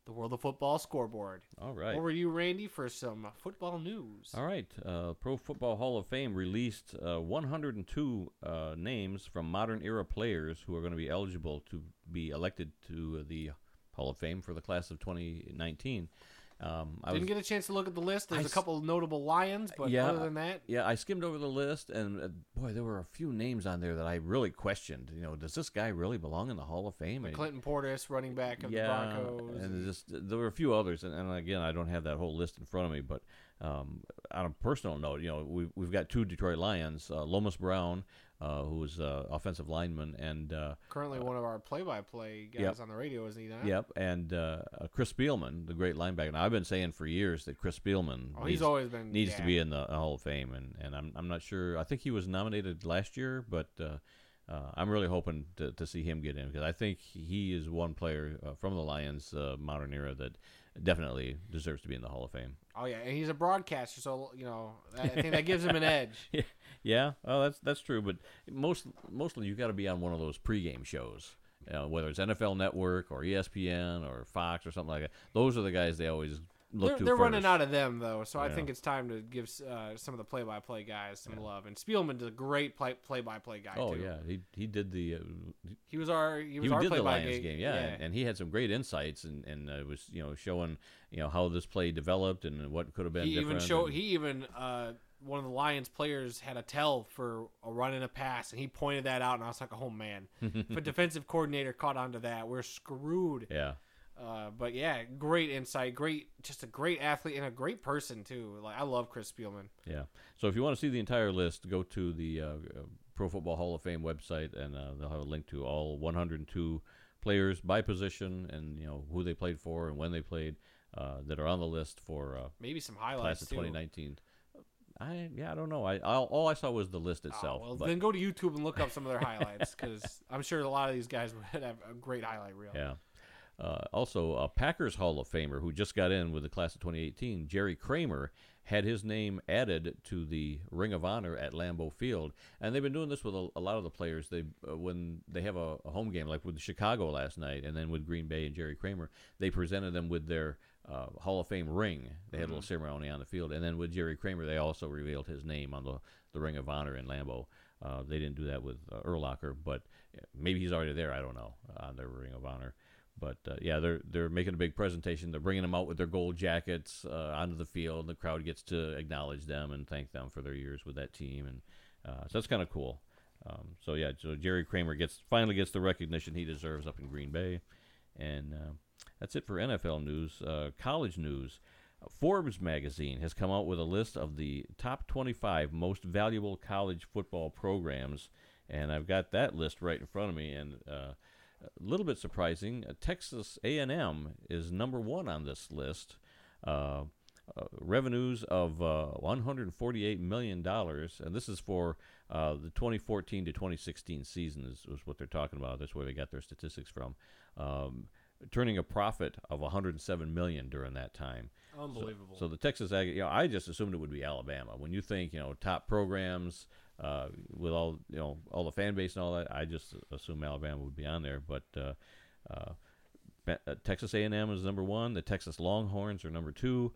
the World of Football scoreboard. all right. Over to you, Randy, for some football news. All right. Uh, Pro Football Hall of Fame released uh, 102 uh, names from modern era players who are going to be eligible to be elected to the Hall of Fame for the class of 2019. Um, I Didn't was, get a chance to look at the list. There's I a couple of notable Lions, but Yeah, other than that, yeah, I skimmed over the list, and uh, boy, there were a few names on there that I really questioned. You know, does this guy really belong in the Hall of Fame? And- Clinton Portis, running back of yeah, the Broncos. and just there were a few others, and, and again, I don't have that whole list in front of me. But um, on a personal note, you know, we've we've got two Detroit Lions, uh, Lomas Brown, uh, who was uh, offensive lineman, and uh, Currently one of our play-by-play guys Yep. on the radio, isn't he? Not? yep, and uh, uh, Chris Spielman, the great linebacker. Now, I've been saying for years that Chris Spielman Oh, needs, he's always been needs to be in the Hall of Fame, and, and I'm I'm not sure. I think he was nominated last year, but. Uh, uh, I'm really hoping to, to see him get in because I think he is one player uh, from the Lions uh, modern era that definitely deserves to be in the Hall of Fame. Oh yeah, and he's a broadcaster, so you know I think that gives him an edge. Yeah, yeah. Well, that's that's true. But most mostly you got to be on one of those pregame shows, uh, whether it's NFL Network or ESPN or Fox or something like that. Those are the guys they always look They're, to. they're running out of them though, so I think it's time to give uh, some of the play-by-play guys some love. And Spielman is a great play- play-by-play guy Oh too. yeah, he he did the uh, he was our he was he our did the Lions game, yeah, And, and he had some great insights and and uh, was you know showing you know how this play developed and what could have been. he even showed and- he even uh, one of the Lions players had a tell for a run and a pass, and he pointed that out, and I was like, oh man, if a defensive coordinator caught onto that, we're screwed. yeah. Uh, but yeah, great insight, great, just a great athlete and a great person too. Like I love Chris Spielman. Yeah. So if you want to see the entire list, go to the uh, uh, Pro Football Hall of Fame website, and uh, they'll have a link to all 102 players by position, and you know who they played for and when they played uh, that are on the list for uh, Maybe some class highlights of too. 2019. I yeah I don't know I all, all I saw was the list Oh, itself. well, but, then go to YouTube and look up some of their highlights because I'm sure a lot of these guys would have a great highlight reel. yeah. Uh, also, a Packers Hall of Famer who just got in with the class of 2018, Jerry Kramer, had his name added to the Ring of Honor at Lambeau Field, and they've been doing this with a, a lot of the players. They uh, when they have a, a home game, like with Chicago last night, and then with Green Bay and Jerry Kramer, they presented them with their uh, Hall of Fame ring. They had a little ceremony on the field, and then with Jerry Kramer, they also revealed his name on the the Ring of Honor in Lambeau. Uh, they didn't do that with uh, Urlacher, but uh, maybe he's already there. I don't know on their Ring of Honor. But uh, yeah, they're they're making a big presentation. They're bringing them out with their gold jackets uh, onto the field. And the crowd gets to acknowledge them and thank them for their years with that team, and uh, so that's kind of cool. Um, so yeah, so Jerry Kramer gets finally gets the recognition he deserves up in Green Bay, and uh, that's it for NFL news. Uh, college news. Forbes magazine has come out with a list of the top 25 most valuable college football programs, and I've got that list right in front of me. And uh, a little bit surprising, uh, Texas A&M is number one on this list. Uh, uh, revenues of uh, 148 million dollars, and this is for uh, the 2014 to 2016 season. Is, is what they're talking about. That's where they got their statistics from. Um, turning a profit of 107 million during that time. Unbelievable. So the Texas Ag, you know, I just assumed it would be Alabama. When you think, you know, top programs uh, with all, you know, all the fan base and all that, I just assume Alabama would be on there. But uh, uh, uh, Texas A&M is number one. The Texas Longhorns are number two.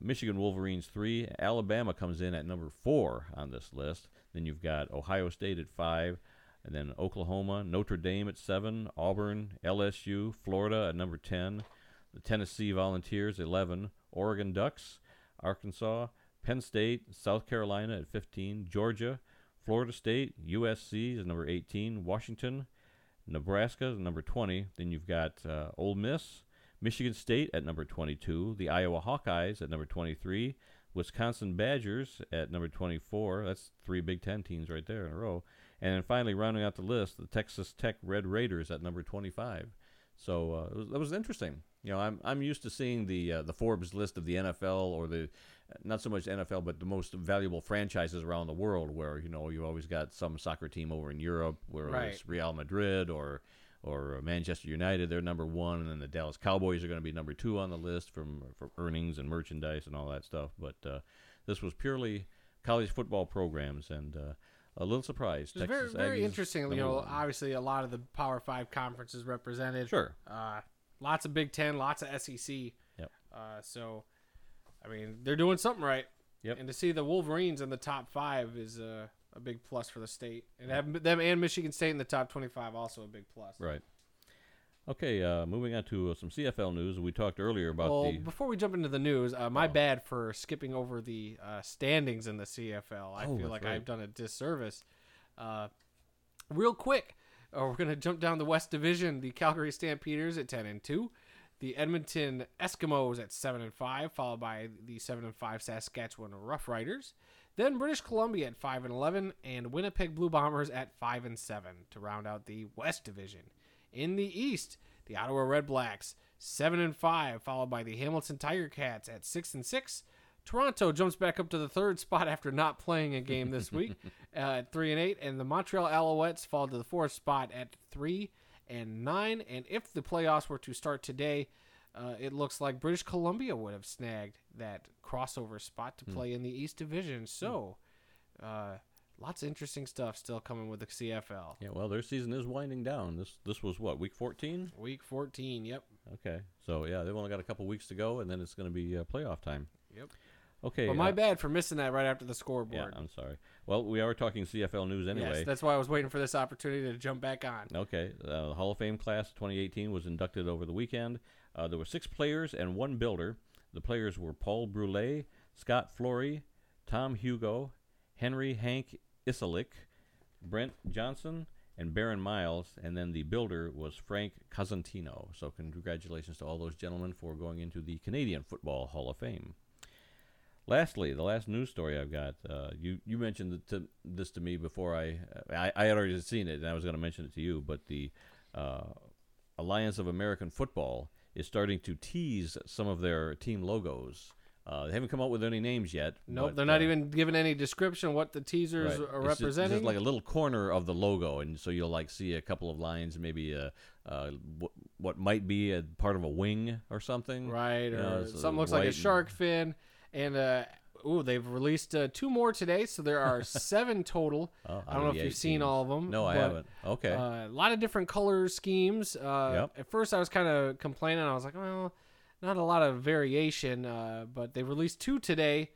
Michigan Wolverines three. Alabama comes in at number four on this list. Then you've got Ohio State at five, and then Oklahoma, Notre Dame at seven, Auburn, LSU, Florida at number ten, the Tennessee Volunteers eleven, Oregon Ducks, Arkansas, Penn State, South Carolina at fifteen, Georgia, Florida State, USC is number eighteen, Washington, Nebraska is number 20. Then you've got uh, Ole Miss, Michigan State at number 22, the Iowa Hawkeyes at number 23, Wisconsin Badgers at number 24. That's three Big Ten teams right there in a row. And then finally, rounding out the list, the Texas Tech Red Raiders at number 25. So uh, it was, that was interesting. You know, I'm I'm used to seeing the uh, the Forbes list of the NFL or the not so much NFL, but the most valuable franchises around the world, where you know you always got some soccer team over in Europe, where Right. it's Real Madrid or or Manchester United, they're number one, and then the Dallas Cowboys are going to be number two on the list from from earnings and merchandise and all that stuff. But uh, this was purely college football programs, and uh, a little surprised. It's very Texas very Aggies, interesting. You know, obviously a lot of the Power Five conferences represented. Sure. Uh, lots of Big Ten, lots of SEC. Yep. Uh, so, I mean, they're doing something right. Yep. And to see the Wolverines in the top five is uh, a big plus for the state, and have them and Michigan State in the top twenty-five also a big plus. Right. Okay, uh, moving on to uh, some CFL news. We talked earlier about Well, the. before we jump into the news, uh, my Oh. bad for skipping over the uh, standings in the CFL. I Oh, feel like right. I've done a disservice. Uh, real quick, uh, we're going to jump down the West Division. The Calgary Stampeders at ten and two, the Edmonton Eskimos at seven and five, followed by the seven and five Saskatchewan Roughriders. Then British Columbia at five and eleven, and Winnipeg Blue Bombers at five and seven to round out the West Division. In the East, the Ottawa Red Blacks seven and five, followed by the Hamilton Tiger Cats at six and six. Toronto jumps back up to the third spot after not playing a game this week uh, at three and eight, and the Montreal Alouettes fall to the fourth spot at three and nine. And if the playoffs were to start today, uh, it looks like British Columbia would have snagged that crossover spot to play in the East Division. So, uh, lots of interesting stuff still coming with the CFL. yeah, well, their season is winding down. This this was what week 14. Week 14, yep. Okay, so yeah, they've only got a couple weeks to go, and then it's going to be uh, playoff time. Yep. Okay. But my uh, bad for missing that right after the scoreboard. Yeah. I'm sorry. Well, we are talking CFL news anyway. Yes, that's why I was waiting for this opportunity to jump back on. Okay, uh, the Hall of Fame class 2018 was inducted over the weekend. Uh, there were six players and one builder. The players were Paul Brule, Scott Flory, Tom Hugo, Henry Hank Ilesic, Brent Johnson, and Baron Miles. And then the builder was Frank Cosentino. So congratulations to all those gentlemen for going into the Canadian Football Hall of Fame. Lastly, the last news story I've got. Uh, you you mentioned to, this to me before I, I I had already seen it and I was going to mention it to you. But the uh, Alliance of American Football is starting to tease some of their team logos. Uh, they haven't come up with any names yet. Nope, but, they're not uh, even given any description what the teasers right. are It's just- representing. It's just like a little corner of the logo, and so you'll like see a couple of lines, maybe a, uh, what, what might be a part of a wing or something. right, You or know, uh, something looks like a shark fin. And uh, ooh, they've released uh, two more today, so there are seven total. Oh, I don't know if you've seen all of them. No, I haven't. Okay. Uh, a lot of different color schemes. Uh, Yep. At first, I was kind of complaining. I was like, well, not a lot of variation, uh, but they released two today.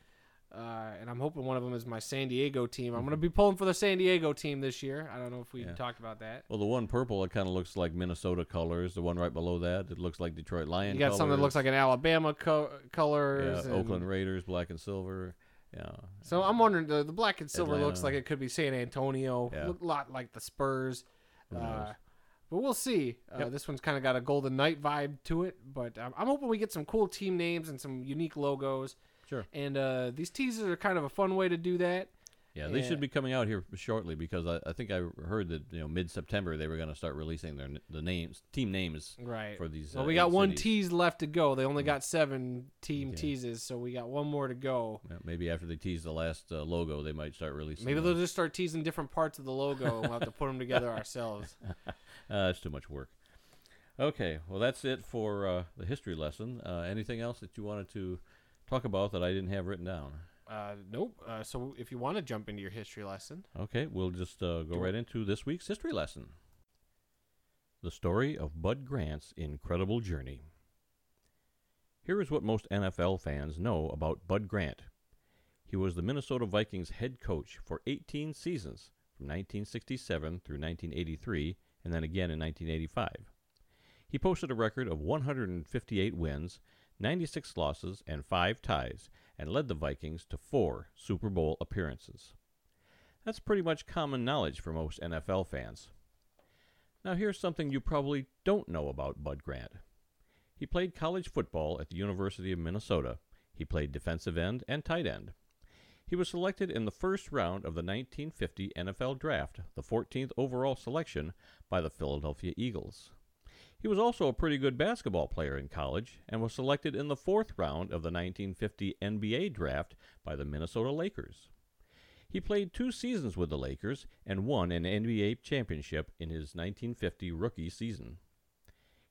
Uh, and I'm hoping one of them is my San Diego team. I'm going to be pulling for the San Diego team this year. I don't know if we Yeah. talked about that. well, the one purple, it kind of looks like Minnesota colors. The one right below that, it looks like Detroit Lion. You got something that looks like an Alabama co- yeah, and- Oakland Raiders, black and silver. Yeah. So I'm wondering the, the black and silver looks like it could be San Antonio. Yeah. Look a lot like the Spurs. Uh? But we'll see. Uh, Yep. This one's kind of got a Golden Knight vibe to it. But um, I'm hoping we get some cool team names and some unique logos. Sure. And uh, these teasers are kind of a fun way to do that. Yeah, they Yeah. should be coming out here shortly because I, I think I heard that you know mid September they were going to start releasing their the names team names Right. for these. Well, uh, we got one cities. tease left to go. They only got seven team Okay. teases, so we got one more to go. Yeah, maybe after they tease the last uh, logo, they might start releasing. Maybe those. they'll just start teasing different parts of the logo, and we'll have to put them together ourselves. Uh, that's too much work. Okay, well that's it for uh, the history lesson. Uh, anything else that you wanted to talk about that I didn't have written down? Uh, nope. Uh, so if you want to jump into your history lesson, Okay, we'll just uh, go right into this week's history lesson. The story of Bud Grant's incredible journey. Here is what most NFL fans know about Bud Grant. He was the Minnesota Vikings head coach for 18 seasons from 1967 through 1983 and then again in 1985. He posted a record of 158 wins, 96 losses, and 5 ties, and led the Vikings to four Super Bowl appearances. That's pretty much common knowledge for most NFL fans. Now, here's something you probably don't know about Bud Grant. He played college football at the University of Minnesota. He played defensive end and tight end. He was selected in the first round of the 1950 NFL Draft, the 14th overall selection by the Philadelphia Eagles. He was also a pretty good basketball player in college and was selected in the fourth round of the 1950 NBA draft by the Minnesota Lakers. He played two seasons with the Lakers and won an NBA championship in his 1950 rookie season.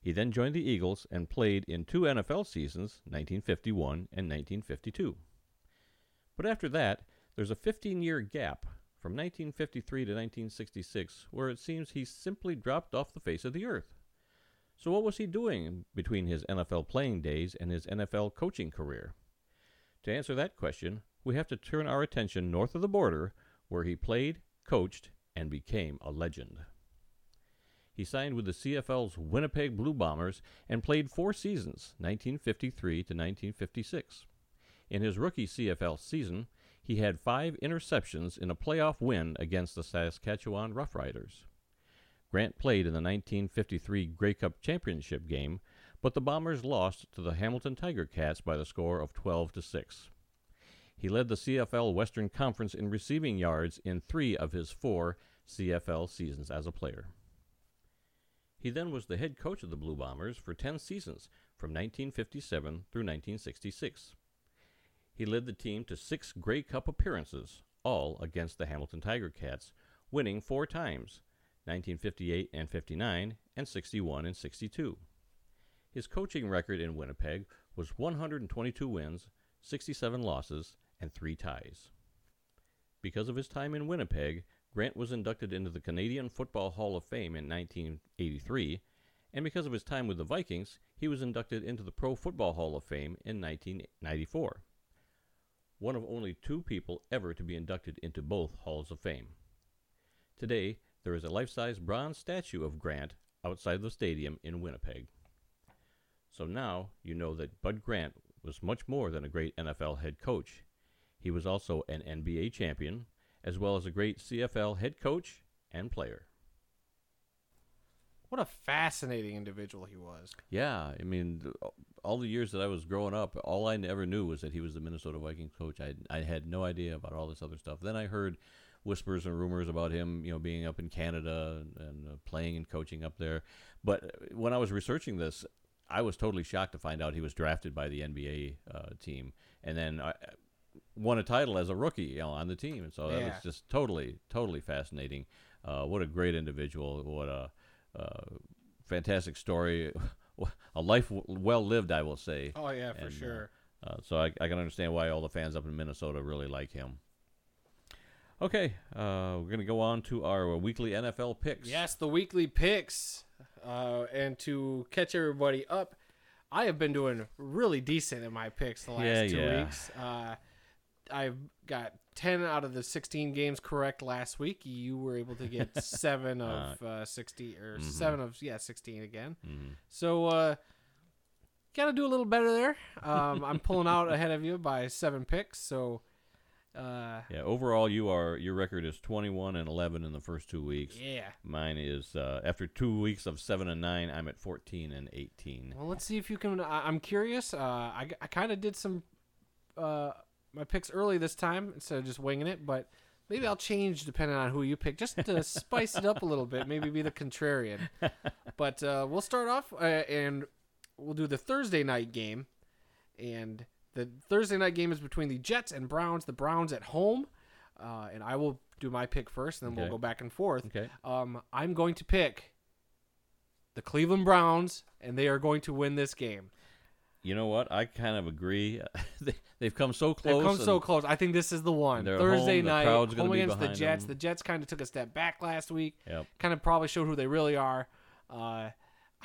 He then joined the Eagles and played in two NFL seasons, 1951 and 1952. But after that, there's a 15 year gap from 1953 to 1966 where it seems he simply dropped off the face of the earth. So, what was he doing between his NFL playing days and his NFL coaching career? To answer that question, we have to turn our attention north of the border, where he played, coached, and became a legend. He signed with the CFL's Winnipeg Blue Bombers and played four seasons, 1953 to 1956. In his rookie CFL season, he had five interceptions in a playoff win against the Saskatchewan Roughriders. Grant played in the 1953 Grey Cup championship game, but the Bombers lost to the Hamilton Tiger Cats by the score of 12 to 6. He led the CFL Western Conference in receiving yards in three of his four CFL seasons as a player. He then was the head coach of the Blue Bombers for 10 seasons from 1957 through 1966. He led the team to six Grey Cup appearances, all against the Hamilton Tiger Cats, winning four times 1958 and 59, and 61 and 62. His coaching record in Winnipeg was 122 wins, 67 losses, and three ties. Because of his time in Winnipeg, Grant was inducted into the Canadian Football Hall of Fame in 1983, and because of his time with the Vikings, he was inducted into the Pro Football Hall of Fame in 1994. One of only two people ever to be inducted into both Halls of Fame. Today, there is a life size bronze statue of Grant outside the stadium in Winnipeg. So now you know that Bud Grant was much more than a great NFL head coach. He was also an NBA champion, as well as a great CFL head coach and player. What a fascinating individual he was. Yeah, I mean, all the years that I was growing up, all I ever knew was that he was the Minnesota Vikings coach. I I had no idea about all this other stuff. Then I heard whispers and rumors about him, you know, being up in Canada and, uh, playing and coaching up there. But uh, when I was researching this, I was totally shocked to find out he was drafted by the NBA uh, team and then uh, won a title as a rookie you know, on the team. And so that was just totally, totally fascinating. Uh, what a great individual! What a uh, fantastic story! A life w- well lived, I will say. Oh yeah, for And, sure. Uh, so I, I can understand why all the fans up in Minnesota really like him. Okay, uh, we're going to go on to our weekly NFL picks. Yes, the weekly picks. Uh, and to catch everybody up, I have been doing really decent in my picks the last Yeah, two yeah. weeks. Uh, I've got 10 out of the 16 games correct last week. You were able to get 7 of uh, 60 or Mm-hmm. 7 of yeah, 16 again. So uh got to do a little better there. Um, I'm pulling out ahead of you by 7 picks. So uh Yeah, overall, you are your record is 21 and 11 in the first two weeks. yeah. Mine is uh, after two weeks of seven and nine, I'm at 14 and 18. Well, let's see if you can. I, I'm curious. Uh, I, I kind of did some uh, my picks early this time instead of just winging it, but maybe I'll change depending on who you pick, just to spice it up a little bit. Maybe be the contrarian. But uh, we'll start off uh, and we'll do the Thursday night game, and the Thursday night game is between the Jets and Browns. The Browns at home, uh, and I will do my pick first, and then Okay. we'll go back and forth. Okay. Um, I'm going to pick the Cleveland Browns, and they are going to win this game. You know what? I kind of agree. they, they've come so close. They've come so close. I think this is the one. Thursday home, night, home be against the Jets. them. The Jets kind of took a step back last week. Yep. Kind of probably showed who they really are. Uh,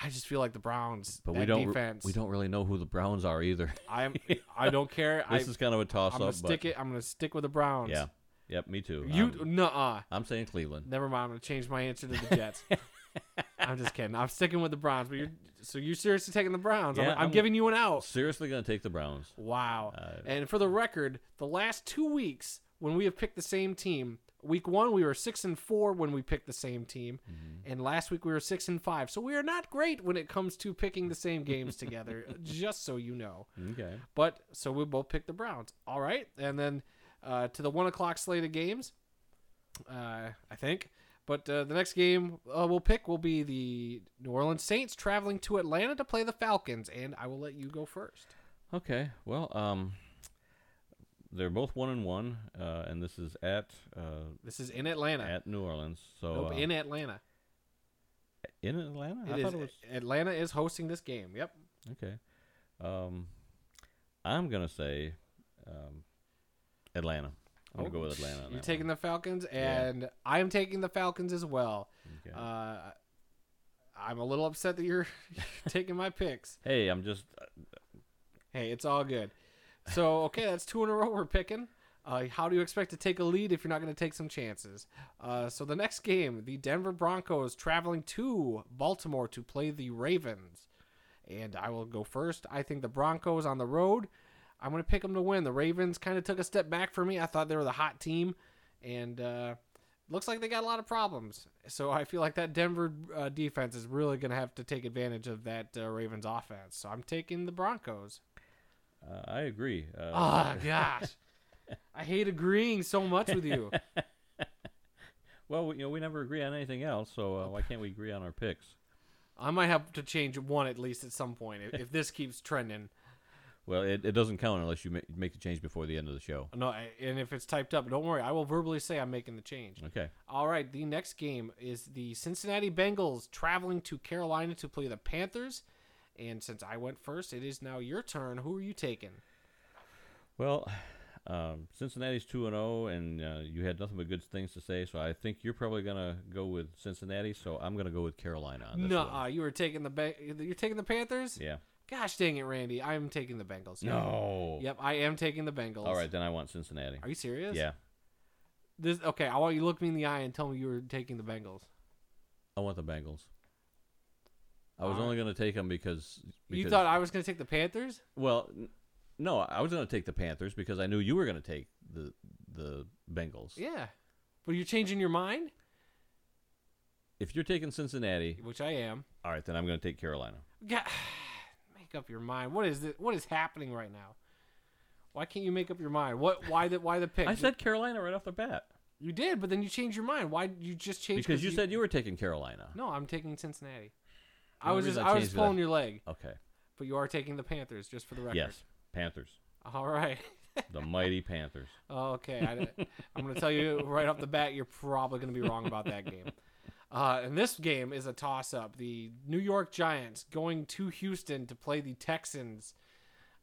I just feel like the Browns. But we don't. defense. We don't really know who the Browns are either. I'm. I don't care. I, this is kind of a toss I'm up. gonna stick it. I'm gonna stick with the Browns. Yeah. Yep. Me too. You I'm, nuh-uh. I'm saying Cleveland. Never mind. I'm gonna change my answer to the Jets. I'm just kidding. I'm sticking with the Browns. But you're so you're seriously taking the Browns? I'm, Yeah, I'm, I'm- giving you an out. Seriously, gonna take the Browns. Wow. Uh, and for the record, the last two weeks when we have picked the same team, week one we were six and four when we picked the same team, Mm-hmm. and last week we were six and five. So we are not great when it comes to picking the same games together. just so you know. Okay. But so we both picked the Browns. All right, and then uh, to the one o'clock slate of games, uh, I think But uh, the next game uh, we'll pick will be the New Orleans Saints traveling to Atlanta to play the Falcons, and I will let you go first. Okay. Well, um, they're both one and one, uh, and this is at uh, This is in Atlanta. at New Orleans. So Nope, uh, in Atlanta. in Atlanta. It I is, thought it was Atlanta is hosting this game. Yep. okay. Um, I'm gonna say um, Atlanta. I'm gonna go with Atlanta. Oh, You're taking one. the Falcons, Yeah. and I'm taking the Falcons as well. Okay. Uh, I'm a little upset that you're taking my picks. hey, I'm just Hey, it's all good. So, okay, that's two in a row we're picking. Uh, how do you expect to take a lead if you're not going to take some chances? Uh, so, the next game, the Denver Broncos traveling to Baltimore to play the Ravens. And I will go first. I think the Broncos on the road, I'm going to pick them to win. The Ravens kind of took a step back for me. I thought they were the hot team. And uh, looks like they got a lot of problems. So, I feel like that Denver uh, defense is really going to have to take advantage of that uh, Ravens offense. So, I'm taking the Broncos. Uh, I agree. Uh, Oh gosh, I hate agreeing so much with you. well, we- you know, we never agree on anything else, so uh, why can't we agree on our picks? I might have to change one at least at some point if, if this keeps trending. Well, it, it doesn't count unless you make, make the change before the end of the show. No, I- and if it's typed up, don't worry. I will verbally say I'm making the change. Okay. All right, the next game is the Cincinnati Bengals traveling to Carolina to play the Panthers. And since I went first, it is now your turn. Who are you taking? Well, um, Cincinnati's two and zero, and uh, you had nothing but good things to say. So I think you're probably gonna go with Cincinnati. So I'm gonna go with Carolina on this No, you were taking the ba- you're taking the Panthers. Yeah. Gosh dang it, Randy! I'm taking the Bengals. No. Yep, I am taking the Bengals. All right, then I want Cincinnati. Are you serious? Yeah, This okay. I want you to look me in the eye and tell me you were taking the Bengals. I want the Bengals. I was All only gonna take them because, You thought I was going to take the Panthers? well, n- no, I was gonna take the Panthers because I knew you were gonna take the the Bengals. Yeah, but you're changing your mind, If you're taking Cincinnati, which I am. all right, then I'm gonna take Carolina. God, make up your mind. What is this? What is happening right now? Why can't you make up your mind? What? Why the? Why the pick? I said Carolina right off the bat you did, but then you changed your mind. Why did you just change? because you said you were taking Carolina. no. I'm taking Cincinnati. I was just I was changed pulling that- your leg, Okay. but you are taking the Panthers, just for the record. Yes, Panthers, All right. the mighty Panthers. Okay, I, am going to tell you right off the bat, you're probably going to be wrong about that game. Uh, and this game is a toss-up. The New York Giants going to Houston to play the Texans.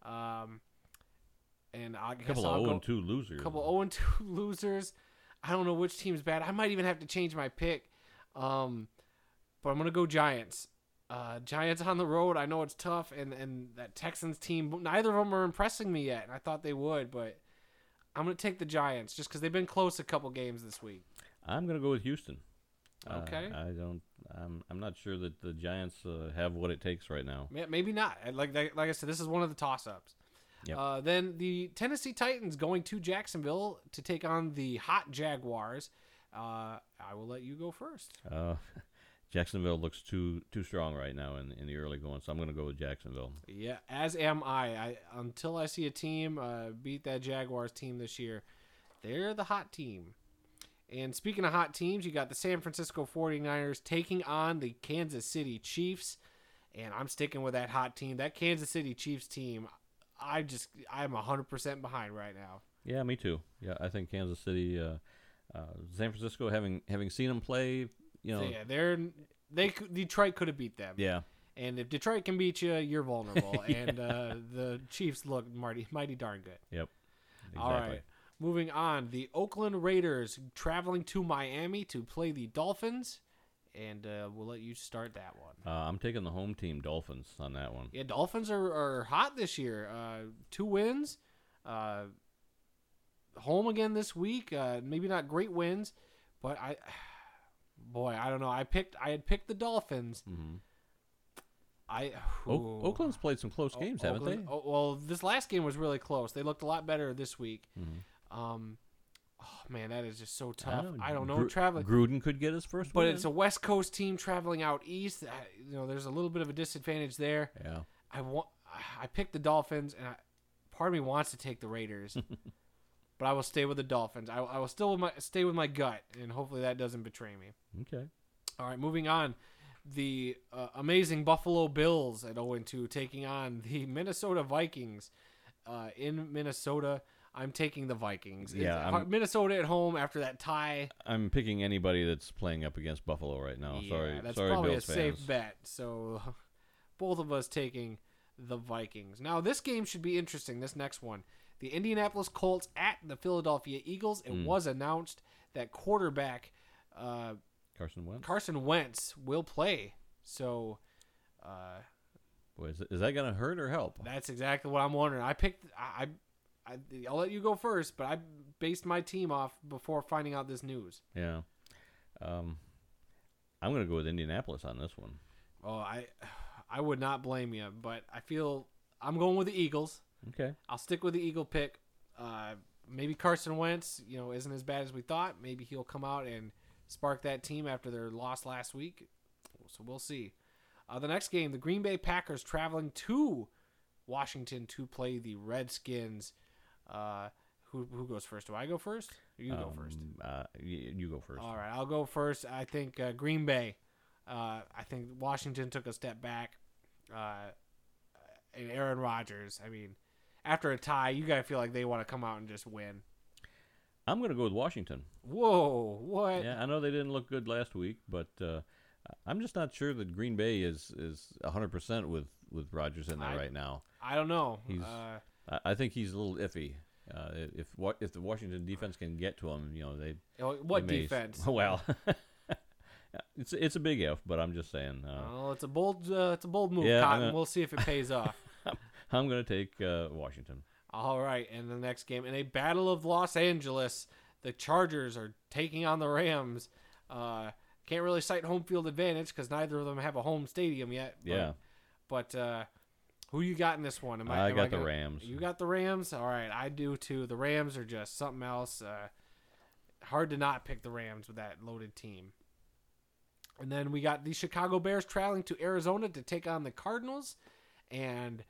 Um, and I A guess couple I'll of go, 0 and 2 losers. couple 0 and 2 losers. I don't know which team's bad. I might even have to change my pick. Um, but I'm going to go Giants. Uh, Giants on the road. I know it's tough, and and that Texans team. Neither of them are impressing me yet, and I thought they would, but I'm gonna take the Giants just because they've been close a couple games this week. I'm gonna go with Houston. Uh, Okay. I don't. I'm. I'm not sure that the Giants uh, have what it takes right now. Maybe not. Like like I said, this is one of the toss-ups. Yep. Uh, then the Tennessee Titans going to Jacksonville to take on the hot Jaguars. Uh, I will let you go first. Uh, Jacksonville looks too too strong right now in in the early going, so I'm gonna go with Jacksonville. Yeah, as am I. I until I see a team uh, beat that Jaguars team this year, they're the hot team. And speaking of hot teams, you got the San Francisco 49ers taking on the Kansas City Chiefs. And I'm sticking with that hot team. That Kansas City Chiefs team, I just I'm 100% behind right now. Yeah, me too. Yeah, I think Kansas City, uh, uh, San Francisco, having having seen them play, you know, So, yeah, they're they Detroit could have beat them. yeah, And if Detroit can beat you, you're vulnerable. And uh, the Chiefs look mighty mighty darn good. yep, exactly. All right. Moving on, the Oakland Raiders traveling to Miami to play the Dolphins, and uh, we'll let you start that one. Uh, I'm taking the home team Dolphins on that one. Yeah, Dolphins are, are hot this year. Uh, two wins, uh, home again this week. Uh, maybe not great wins, but I, boy, I don't know. I picked I had picked the Dolphins. hmm I Oakland's played some close games, haven't Oakland- they? Oh, well, this last game was really close. They looked a lot better this week. Mhm. Um, oh man, that is just so I tough. don't I don't know. Gru- traveling, Gruden could get his first, but win. it's a West Coast team traveling out east. I, you know, there's a little bit of a disadvantage there. yeah. I want. I picked the Dolphins, and I, part of me wants to take the Raiders. but I will stay with the Dolphins. I, I will still with my, stay with my gut, and hopefully that doesn't betray me. Okay. All right, moving on. The uh, amazing Buffalo Bills at 0 2 taking on the Minnesota Vikings uh, in Minnesota. I'm taking the Vikings. Yeah, Minnesota at home after that tie. I'm picking anybody that's playing up against Buffalo right now. yeah, sorry, that's sorry, probably Bills a fans. safe bet. So both of us taking the Vikings. Now this game should be interesting. This next one, the Indianapolis Colts at the Philadelphia Eagles. It was announced that quarterback uh, Carson Wentz. Carson Wentz will play. So. Uh, Boy, is, is that gonna hurt or help? That's exactly what I'm wondering. I picked. I, I, I'll let you go first, but I based my team off before finding out this news. Yeah. Um, I'm gonna go with Indianapolis on this one. Oh, I, I would not blame you, but I feel I'm going with the Eagles. Okay. I'll stick with the Eagle pick. Uh, maybe Carson Wentz, you know, isn't as bad as we thought. Maybe he'll come out and spark that team after their loss last week. So we'll see. Uh, the next game, the Green Bay Packers traveling to Washington to play the Redskins. Uh, who who goes first? Do I go first? Or you go first. Um, Uh, y- you go first. All right, I'll go first. I think uh, Green Bay. Uh, I think Washington took a step back. Uh, and Aaron Rodgers. I mean, after a tie, you gotta feel like they want to come out and just win. I'm gonna go with Washington. Whoa, what? Yeah, I know they didn't look good last week, but uh, I'm just not sure that Green Bay is is 100 percent with with Rodgers in there I- right now. I don't know. He's- Uh, I, I think he's a little iffy. Uh, if what if the Washington defense can get to him, you know they. what they may- defense? Well, it's it's a big if, but I'm just saying. Uh, Well, it's a bold, uh, it's a bold move, Yeah, Cotton. gonna- We'll see if it pays off. I'm gonna take uh, Washington. All right, and the next game in a battle of Los Angeles, the Chargers are taking on the Rams. Uh, can't really cite home field advantage because neither of them have a home stadium yet. but- Yeah. But uh, who you got in this one? Am I am got the gonna- Rams. You got the Rams. All right, I do too. The Rams are just something else. Uh, hard to not pick the Rams with that loaded team. And then we got the Chicago Bears traveling to Arizona to take on the Cardinals, and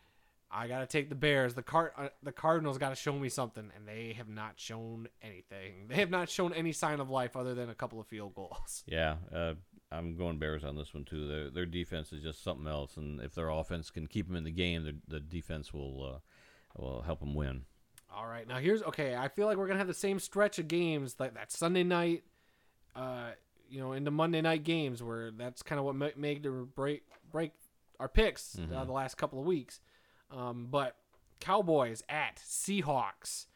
I got to take the Bears. The Car- uh, the Cardinals got to show me something, and they have not shown anything. They have not shown any sign of life other than a couple of field goals. Yeah, uh, I'm going Bears on this one too. Their their defense is just something else, and if their offense can keep them in the game, the the defense will uh, will help them win. All right, now here's okay. I feel like we're gonna have the same stretch of games like that Sunday night, uh, you know, into Monday night games where that's kind of what ma- made or break break our picks uh, the last couple of weeks. Um, but Cowboys at Seahawks,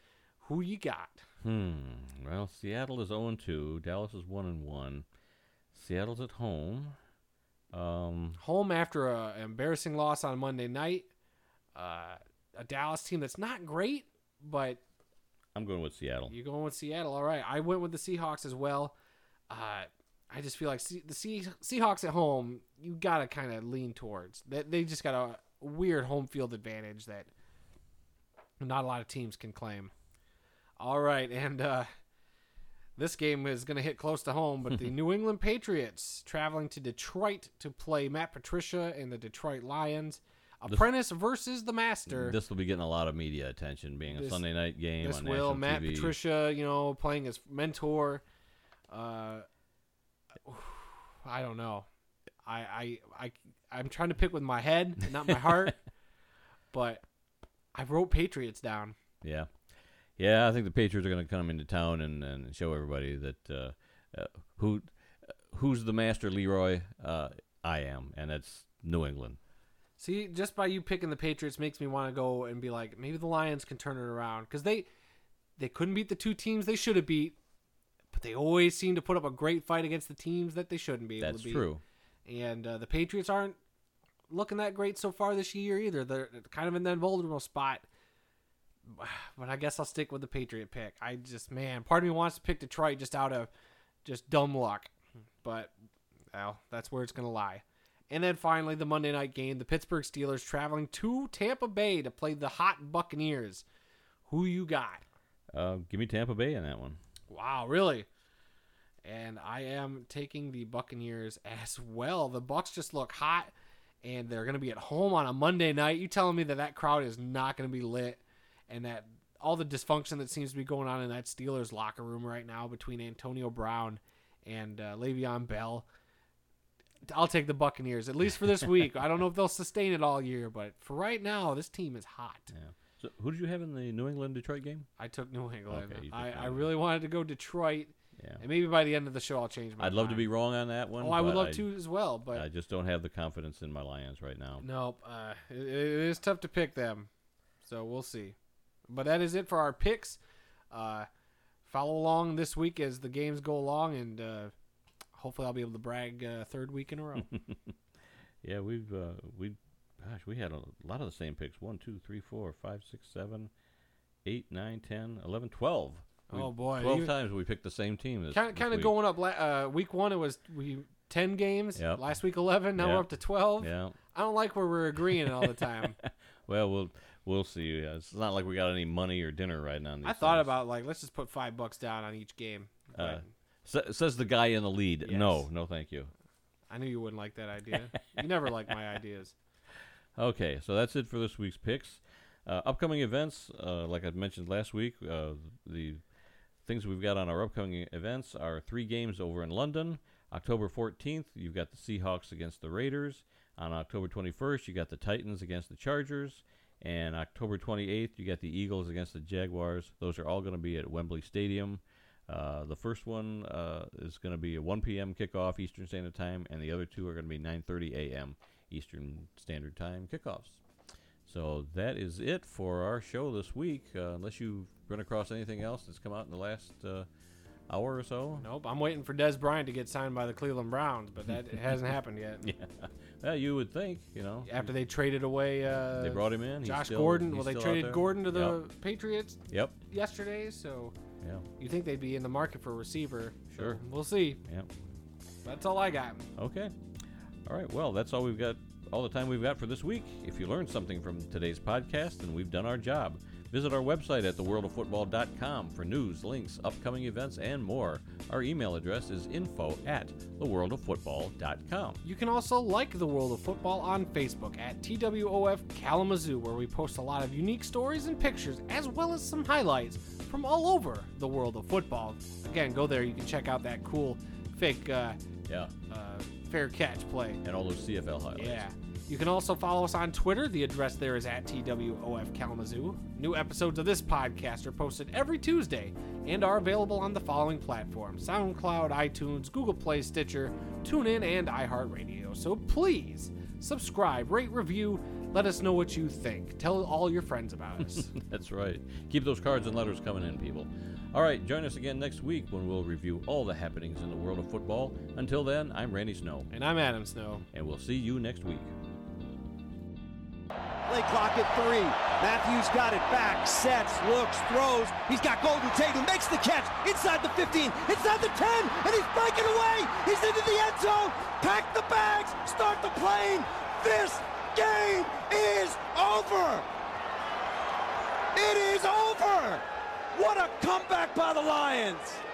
who you got? Hmm. Well, Seattle is 0 2. Dallas is 1 and 1. Seattle's at home. Um, Home after a an embarrassing loss on Monday night. Uh, a Dallas team that's not great, but I'm going with Seattle. You're going with Seattle. All right. I went with the Seahawks as well. Uh, I just feel like Se- the Se- Seahawks at home, you got to kind of lean towards. They, they just got a weird home field advantage that not a lot of teams can claim. All right. And uh, this game is going to hit close to home, but the New England Patriots traveling to Detroit to play Matt Patricia and the Detroit Lions. Apprentice versus the Master. This will be getting a lot of media attention, being a This- Sunday night game This on will national Matt TV. Patricia, you know, playing his mentor. Uh, I don't know. I I I I'm trying to pick with my head, not my heart. but I wrote Patriots down. Yeah, yeah. I think the Patriots are going to come into town and, and show everybody that uh, uh, who who's the master, Leroy. Uh, I am, and it's New England. See, just by you picking the Patriots makes me want to go and be like, maybe the Lions can turn it around because they they couldn't beat the two teams they should have beat, but they always seem to put up a great fight against the teams that they shouldn't be able That's to beat. true. And uh, the Patriots aren't looking that great so far this year either. They're kind of in that vulnerable spot. But I guess I'll stick with the Patriot pick. I just, man, part of me wants to pick Detroit just out of just dumb luck. But, well, that's where it's going to lie. And then finally, the Monday night game the Pittsburgh Steelers traveling to Tampa Bay to play the hot Buccaneers. Who you got? Uh, give me Tampa Bay in that one. Wow, really? And I am taking the Buccaneers as well. The Bucks just look hot, and they're going to be at home on a Monday night. You telling me that that crowd is not going to be lit, and that all the dysfunction that seems to be going on in that Steelers locker room right now between Antonio Brown and uh, Le'Veon Bell. I'll take the Buccaneers at least for this week. I don't know if they'll sustain it all year, but for right now, this team is hot. Yeah. So who did you have in the New England Detroit game? I took New England. Okay, I, New I England. really wanted to go Detroit, Yeah. and maybe by the end of the show I'll change my. I'd love to be wrong on that one. Oh, I would love to as well, but I just don't have the confidence in my Lions right now. Nope. Uh, it, it is tough to pick them. So we'll see. But that is it for our picks. Uh, follow along this week as the games go along, and uh, hopefully I'll be able to brag uh, third week in a row. Yeah, we've uh, we, gosh, we had a lot of the same picks. One, two, three, four, five, six, seven, eight, nine, ten, eleven, twelve. We- Oh, boy. twelve You- times we picked the same team. This, kind this kind of week. going up. La- uh, week one it was we ten games. Yep. Last week eleven. Now we're up to twelve. Yeah. I don't like where we're agreeing all the time. Well, we'll we'll see. It's not like we got any money or dinner right now. I thought about like let's just put five bucks down on each game. Uh, says the guy in the lead. Yes. No, no, thank you. I knew you wouldn't like that idea. you never like my ideas. Okay, so that's it for this week's picks. Uh, upcoming events, uh, like I mentioned last week, uh, the things we've got on our upcoming events are three games over in London. October 14th, you've got the Seahawks against the Raiders. On October 21st, you got the Titans against the Chargers. And October 28th, you got the Eagles against the Jaguars. Those are all going to be at Wembley Stadium. Uh, the first one uh, is going to be a 1 p.m. kickoff Eastern Standard Time, and the other two are going to be 9:30 a.m. Eastern Standard Time kickoffs. So that is it for our show this week. Uh, unless you've run across anything else that's come out in the last uh, hour or so. Nope. I'm waiting for Dez Bryant to get signed by the Cleveland Browns, but that it hasn't happened yet. Yeah, well, you would think, you know. After they traded away uh, they brought him in. Josh still- Gordon, well, they traded. Gordon to the Yep. Patriots Yep. yesterday, so Yeah. you think they'd be in the market for a receiver. So Sure. we'll see. Yep. That's all I got. Okay. All right. Well, that's all we've got, all the time we've got for this week. If you learned something from today's podcast, then we've done our job. Visit our website at theworldoffootball.com for news, links, upcoming events, and more. Our email address is info at theworldoffootball.com. You can also like the World of Football on Facebook at TWOF Kalamazoo, where we post a lot of unique stories and pictures, as well as some highlights from all over the world of football. Again, go there. You can check out that cool fake uh, Yeah. uh, fair catch play. And all those CFL highlights. Yeah. You can also follow us on Twitter. The address there is at TWOF Kalamazoo. New episodes of this podcast are posted every Tuesday and are available on the following platforms SoundCloud, iTunes, Google Play, Stitcher, TuneIn, and iHeartRadio. So please subscribe, rate, review, let us know what you think. Tell all your friends about us. That's right. Keep those cards and letters coming in, people. All right, join us again next week when we'll review all the happenings in the world of football. Until then, I'm Randy Snow, and I'm Adam Snow. and we'll see you next week. Play clock at three. Matthews got it back, sets, looks, throws. He's got Golden Tate who makes the catch inside the 15, inside the 10, and he's breaking away. He's into the end zone. Pack the bags, start the plane. This game is over. It is over. What a comeback by the Lions.